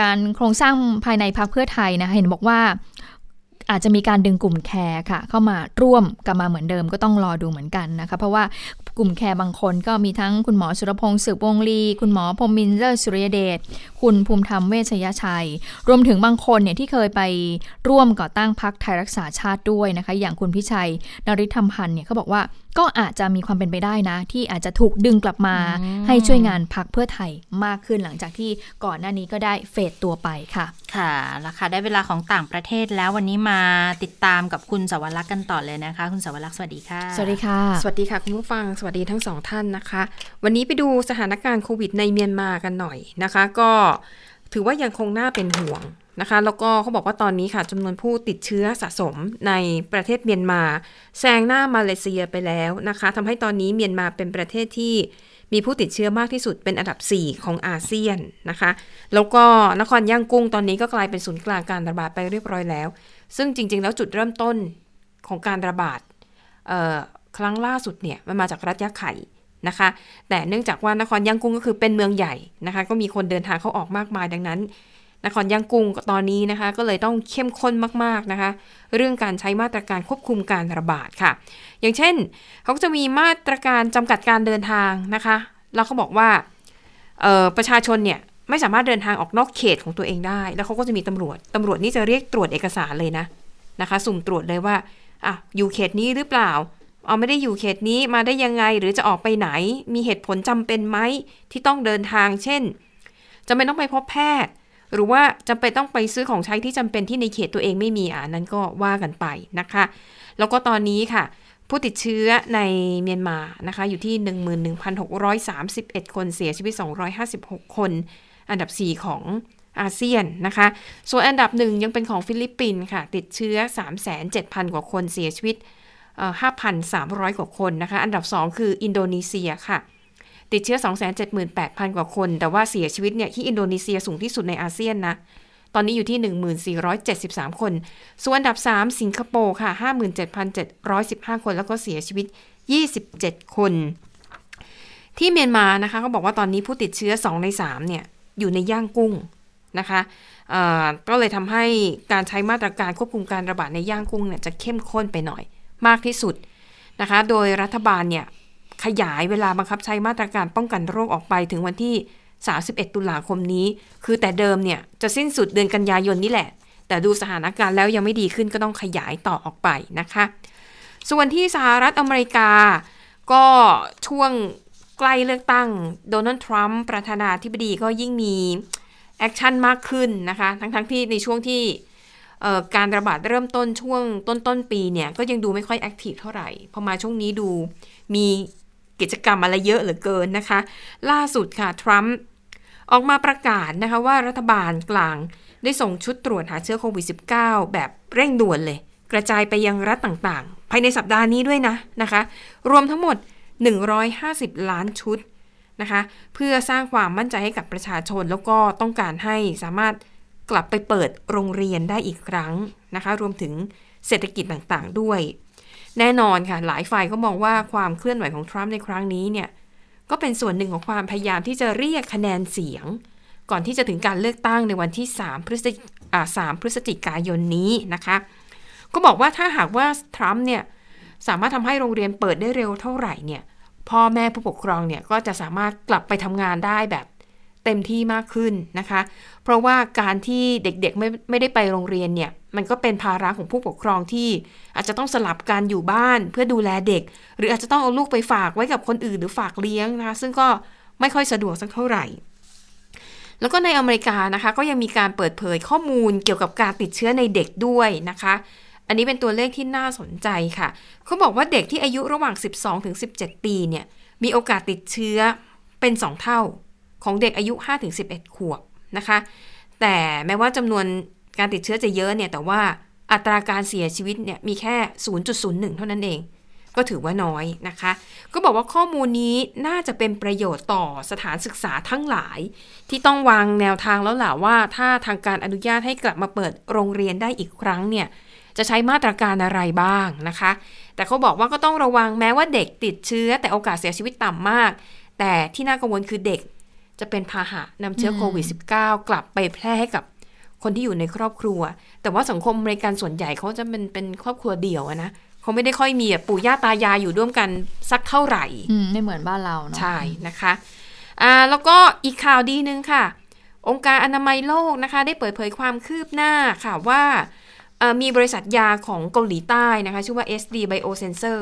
การโครงสร้างภายในพรรคเพื่อไทยนะเห็นบอกว่าอาจจะมีการดึงกลุ่มแคร์ค่ะ เข้ามาร่วมกลับมาเหมือนเดิมก็ต้องรอดูเหมือนกันนะคะ เพราะว่า กลุ่มแคร์บางคนก็มีทั้งคุณหมอสุรพงศ์สืบวงลี คุณหมอพรมินเจอร์สุริยเดช คุณภูมิธรรมเวชยชัย รวมถึงบางคนเนี่ยที่เคยไปร่วมก่อตั้งพรรคไทยรักษาชาติด้วยนะคะ อย่างคุณพิชัยนริธรรมพันธ์เนี่ยเขาบอกว่าก็อาจจะมีความเป็นไปได้นะ ที่อาจจะถูกดึงกลับมาให้ช่วยงานพักเพื่อไทยมากขึ้นหลังจากที่ก่อนหน้านี้ก็ได้เฟดตัวไปค่ะ ค่ะแล้วค่ะได้เวลาของต่างประเทศแล้ววันนี้มาติดตามกับคุณสวรักษ์กันต่อเลยนะคะ คุณสวรักษ์สวัสดีค่ะ สวัสดีค่ะ สวัสดีค่ะคุณผู้ฟังสวัสดีทั้งสองท่านนะคะ วันนี้ไปดูสถานการณ์โควิดในเมียนมากันหน่อยนะคะ ก็ถือว่ายังคงน่าเป็นห่วงนะคะ แล้วก็เขาบอกว่าตอนนี้ค่ะจำนวนผู้ติดเชื้อสะสมในประเทศเมียนมาแซงหน้ามาเลเซียไปแล้วนะคะทำให้ตอนนี้เมียนมาเป็นประเทศที่มีผู้ติดเชื้อมากที่สุดเป็นอันดับ 4 ของอาเซียนนะคะ แล้วก็นครย่างกุ้งตอนนี้ก็กลายเป็นศูนย์กลางการระบาดไปเรียบร้อยแล้ว ซึ่งจริง ๆ แล้วจุดเริ่มต้นของการระบาด ครั้งล่าสุดเนี่ยมันมาจากรัฐยะไข่นะคะ แต่เนื่องจากว่านครย่างกุ้งก็คือเป็นเมืองใหญ่นะคะ ก็มีคนเดินทางเข้าออกมากมายดังนั้น นครย่างกุ้งตอนนี้นะคะ ก็เลยต้องเข้มข้นมากๆนะคะ เรื่องการใช้มาตรการควบคุมการระบาดค่ะ อย่างเช่นเขาจะมีมาตรการจำกัดการเดินทางนะคะ แล้วเขาบอกว่าประชาชนเนี่ยไม่สามารถเดินทางออกนอกเขตของตัวเองได้ แล้วเขาก็จะมีตำรวจ ตำรวจนี่จะเรียกตรวจเอกสารเลยนะนะคะ สุ่มตรวจเลยว่าอะอยู่เขตนี้หรือเปล่า เอาไม่ได้อยู่เขตนี้มาได้ยังไงหรือจะออกไปไหน มีเหตุผลจำเป็นไหมที่ต้องเดินทาง เช่นจำเป็นต้องไปพบแพทย์ หรือว่าจำเป็นต้องไปซื้อของใช้ที่จำเป็นที่ในเขตตัวเองไม่มีอ่านั้นก็ว่ากันไปนะคะ แล้วก็ตอนนี้ค่ะ ผู้ติดเชื้อในเมียนมานะคะ อยู่ที่ 11,631 คนเสียชีวิต 256 คน อันดับ 4 ของอาเซียนนะคะ ส่วนอันดับหนึ่งยังเป็นของฟิลิปปินส์ค่ะ ติดเชื้อ 3,700กว่าคนเสียชีวิต 5,300 กว่าคนนะคะ อันดับ 2 คืออินโดนีเซียค่ะ ติดเชื้อ 278,000 กว่าคน แต่ว่าเสียชีวิตเนี่ยที่อินโดนีเซียสูงที่สุดในอาเซียนนะ ตอนนี้อยู่ที่ 1473 คน ส่วนอันดับ 3 สิงคโปร์ค่ะ 57,715 คน แล้วก็เสียชีวิต 27 คน ที่เมียนมานะคะเขาบอกว่าตอนนี้ผู้ติดเชื้อ 2 ใน 3 เนี่ยอยู่ในย่างกุ้งนะคะก็เลยทำให้การใช้มาตรการควบคุมการระบาดในย่างกุ้งเนี่ยจะเข้มข้นไปหน่อย มากที่สุดนะคะ โดยรัฐบาลเนี่ยขยายเวลาบังคับใช้มาตรการป้องกันโรคออกไปถึงวันที่ 31 ตุลาคมนี้ คือแต่เดิมเนี่ยจะสิ้นสุดเดือนกันยายนนี่แหละ แต่ดูสถานการณ์แล้วยังไม่ดีขึ้นก็ต้องขยายต่อออกไปนะคะ ส่วนที่สหรัฐอเมริกา ก็ช่วงใกล้เลือกตั้งโดนัลด์ทรัมป์ประธานาธิบดีก็ยิ่งมี action มากขึ้นนะคะ ทั้งๆที่ในช่วงที่ การระบาดเริ่มต้นช่วงต้นต้นปีเนี่ยก็ยังดูไม่ค่อย active เท่าไหร่ พอมาช่วงนี้ดูมีกิจกรรมอะไรเยอะเหลือเกินนะคะ ล่าสุดค่ะทรัมป์ออกมาประกาศนะคะว่ารัฐบาลกลางได้ส่งชุดตรวจหาเชื้อโควิด -19 แบบเร่งด่วนเลย กระจายไปยังรัฐต่างๆ ภายในสัปดาห์นี้ด้วยนะนะคะ รวมทั้งหมด 150 ล้านชุดนะคะ เพื่อสร้างความมั่นใจให้กับประชาชนแล้วก็ต้องการให้สามารถ กลับไปเปิดโรงเรียนได้อีกครั้งนะคะ รวมถึงเศรษฐกิจต่างๆด้วย แน่นอนค่ะ หลายฝ่ายก็มองว่าความเคลื่อนไหวของทรัมป์ในครั้งนี้เนี่ย ก็เป็นส่วนหนึ่งของความพยายามที่จะเรียกคะแนนเสียง ก่อนที่จะถึงการเลือกตั้งในวันที่ 3 พฤศจิอ่า3พฤศจิกายนนี้นะคะ ก็บอกว่าถ้าหากว่าทรัมป์เนี่ยสามารถทำให้โรงเรียนเปิดได้เร็วเท่าไหร่เนี่ย พ่อแม่ผู้ปกครองเนี่ยก็จะสามารถกลับไปทำงานได้แบบ เต็มที่มากขึ้นนะคะ เพราะว่าการที่เด็กๆไม่ไม่ได้ไปโรงเรียนเนี่ย มันก็เป็นภาระของผู้ปกครองที่อาจจะต้องสลับการอยู่บ้านเพื่อดูแลเด็ก หรืออาจจะต้องเอาลูกไปฝากไว้กับคนอื่นหรือฝากเลี้ยงนะคะ ซึ่งก็ไม่ค่อยสะดวกสักเท่าไหร่ แล้วก็ในอเมริกานะคะ ก็ยังมีการเปิดเผยข้อมูลเกี่ยวกับการติดเชื้อในเด็กด้วยนะคะอันนี้เป็นตัวเลขที่น่าสนใจค่ะ เขาบอกว่าเด็กที่อายุระหว่าง 12 ถึง 17 ปีเนี่ย มีโอกาสติดเชื้อเป็น 2 เท่า ของเด็กอายุ5ถึง11 ขวบนะคะ แต่แม้ว่าจำนวนการติดเชื้อจะเยอะเนี่ย แต่ว่าอัตราการเสียชีวิตเนี่ยมีแค่ 0.01 เท่านั้นเอง ก็ถือว่าน้อยนะคะ ก็บอกว่าข้อมูลนี้น่าจะเป็นประโยชน์ต่อสถานศึกษาทั้งหลาย ที่ต้องวางแนวทางแล้วแหละว่า ถ้าทางการอนุญาตให้กลับมาเปิดโรงเรียนได้อีกครั้งเนี่ยจะใช้มาตรการอะไรบ้างนะคะ แต่เขาบอกว่าก็ต้องระวังแม้ว่าเด็กติดเชื้อ แต่โอกาสเสียชีวิตต่ำมาก แต่ที่น่ากังวลคือเด็ก จะเป็นพาหะนำเชื้อโควิด -19 กลับไปแพร่ให้กับคนที่อยู่ในครอบครัว แต่ว่าสังคมอเมริกันส่วนใหญ่เขาจะเป็นเป็นครอบครัวเดี่ยวนะเขาไม่ได้ค่อยมีปู่ย่าตายายอยู่ร่วมกันสักเท่าไหร่ไม่เหมือนบ้านเราเนาะใช่นะคะอ่าแล้วก็อีกข่าวดีนึงค่ะ องค์การอนามัยโลกนะคะ ได้เปิดเผยความคืบหน้าค่ะว่ามีบริษัทยาของเกาหลีใต้นะคะ ชื่อว่า SD Biosensor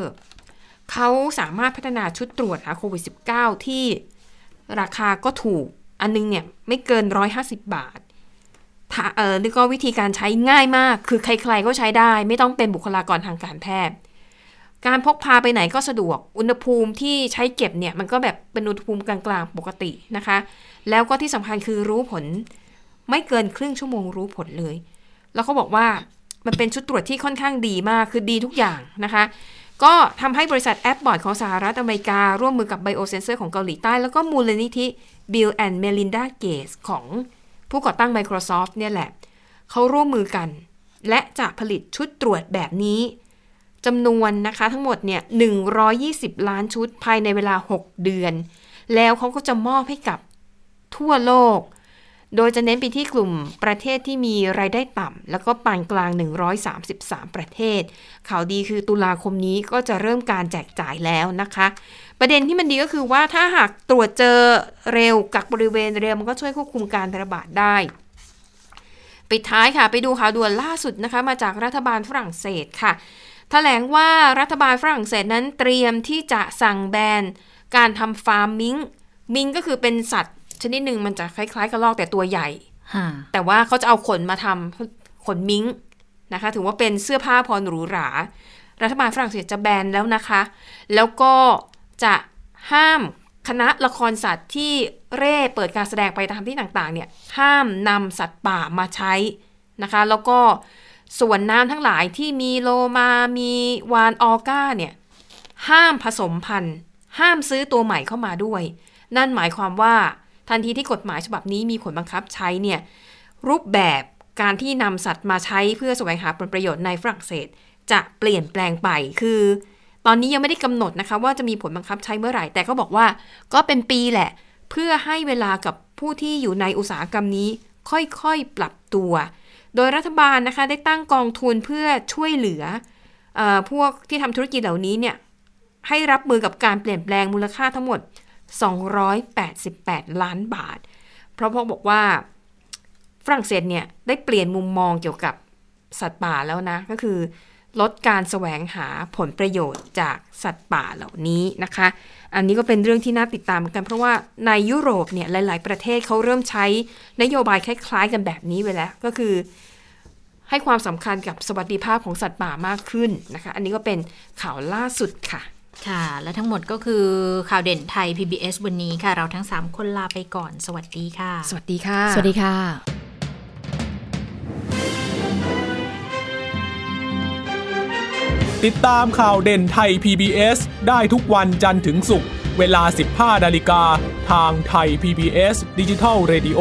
เขาสามารถพัฒนาชุดตรวจหาโควิด -19 ที่ ราคาก็ถูก อันนึงเนี่ยไม่เกิน 150 บาทเออแล้วก็วิธีการใช้ง่ายมาก คือใครๆก็ใช้ได้ ไม่ต้องเป็นบุคลากรทางการแพทย์ การพกพาไปไหนก็สะดวก อุณหภูมิที่ใช้เก็บเนี่ยมันก็แบบเป็นอุณหภูมิกลางๆปกตินะคะ แล้วก็ที่สำคัญคือรู้ผล ไม่เกินครึ่งชั่วโมงรู้ผลเลย แล้วเขาบอกว่ามันเป็นชุดตรวจที่ค่อนข้างดีมาก คือดีทุกอย่างนะคะ ก็ทำให้บริษัทแอปบอร์ดของสหรัฐอเมริการ่วมมือกับ Biosensor ของเกาหลีใต้ แล้วก็มูลนิธิ Bill and Melinda Gates ของผู้ก่อตั้ง Microsoft เนี่ยแหละ เขาร่วมมือกัน และจะผลิตชุดตรวจแบบนี้จำนวนนะคะทั้งหมดเนี่ย 120 ล้านชุดภายในเวลา 6 เดือน แล้วเขาก็จะมอบให้กับทั่วโลก โดยจะเน้นไปที่กลุ่มประเทศที่มีรายได้ต่ำ แล้วก็ปานกลาง 133 ประเทศ ข่าวดีคือตุลาคมนี้ก็จะเริ่มการแจกจ่ายแล้วนะคะ ประเด็นที่มันดีก็คือว่าถ้าหากตรวจเจอเร็วกักบริเวณเร็วมันก็ช่วยควบคุมการระบาดได้ปิดท้ายค่ะไปดูข่าวด่วนล่าสุดนะคะ มาจากรัฐบาลฝรั่งเศสค่ะถแถลงว่ารัฐบาลฝรั่งเศสนั้นเตรียมที่จะสั่งแบนการทำฟาร์มมิงมิงก็คือเป็นสัตว์ ชนิดหนึ่งมันจะคล้ายๆกระรอกแต่ตัวใหญ่ แต่ว่าเขาจะเอาขนมาทำขนมิงนะคะ ถือว่าเป็นเสื้อผ้าพรหรูหรา รัฐบาลฝรั่งเศสจะแบนแล้วนะคะ แล้วก็จะห้ามคณะละครสัตว์ที่เร่เปิดการแสดงไปตามที่ต่างๆเนี่ยห้ามนำสัตว์ป่ามาใช้นะคะ แล้วก็ส่วนน้ำทั้งหลายที่มีโลมา มีวานออก้าเนี่ยห้ามผสมพันธุ์ ห้ามซื้อตัวใหม่เข้ามาด้วย นั่นหมายความว่า ทันทีที่กฎหมายฉบับนี้มีผลบังคับใช้เนี่ยรูปแบบการที่นำสัตว์มาใช้เพื่อแสวงหาผลประโยชน์ในฝรั่งเศส จะเปลี่ยนแปลงไปคือ ตอนนี้ยังไม่ได้กำหนดนะคะว่าจะมีผลบังคับใช้เมื่อไหร่ แต่ก็บอกว่าก็เป็นปีแหละ เพื่อให้เวลากับผู้ที่อยู่ในอุตสาหกรรมนี้ ค่อยๆปรับตัว โดยรัฐบาลนะคะได้ตั้งกองทุนเพื่อช่วยเหลืออพวกที่ทำธุรกิจเหล่านี้เนี่ยให้รับมือกับการเปลี่ยนแปลงมูลค่าทั้งหมด 288 ล้านบาท เพราะพกบอกว่าฝรั่งเศสเนี่ยได้เปลี่ยนมุมมองเกี่ยวกับสัตว์ป่าแล้วนะ ก็คือลดการแสวงหาผลประโยชน์จากสัตว์ป่าเหล่านี้นะคะ อันนี้ก็เป็นเรื่องที่น่าติดตามกัน เพราะว่าในยุโรปเนี่ยหลาย ๆ ประเทศเขาเริ่มใช้นโยบายคล้ายๆ กันแบบนี้ไปแล้ว ก็คือ ให้ความสำคัญกับสวัสดิภาพของสัตว์ป่ามากขึ้นนะคะ อันนี้ก็เป็นข่าวล่าสุดค่ะ ค่ะ และทั้งหมดก็คือข่าวเด่นไทย PBS วันนี้ค่ะ เราทั้ง 3 คนลาไปก่อน สวัสดีค่ะ สวัสดีค่ะ สวัสดีค่ะ ติดตามข่าวเด่นไทย PBS ได้ทุกวันจันทร์ถึงศุกร์เวลา 15นาฬิกาทางไทย PBS ดิจิทัล Radio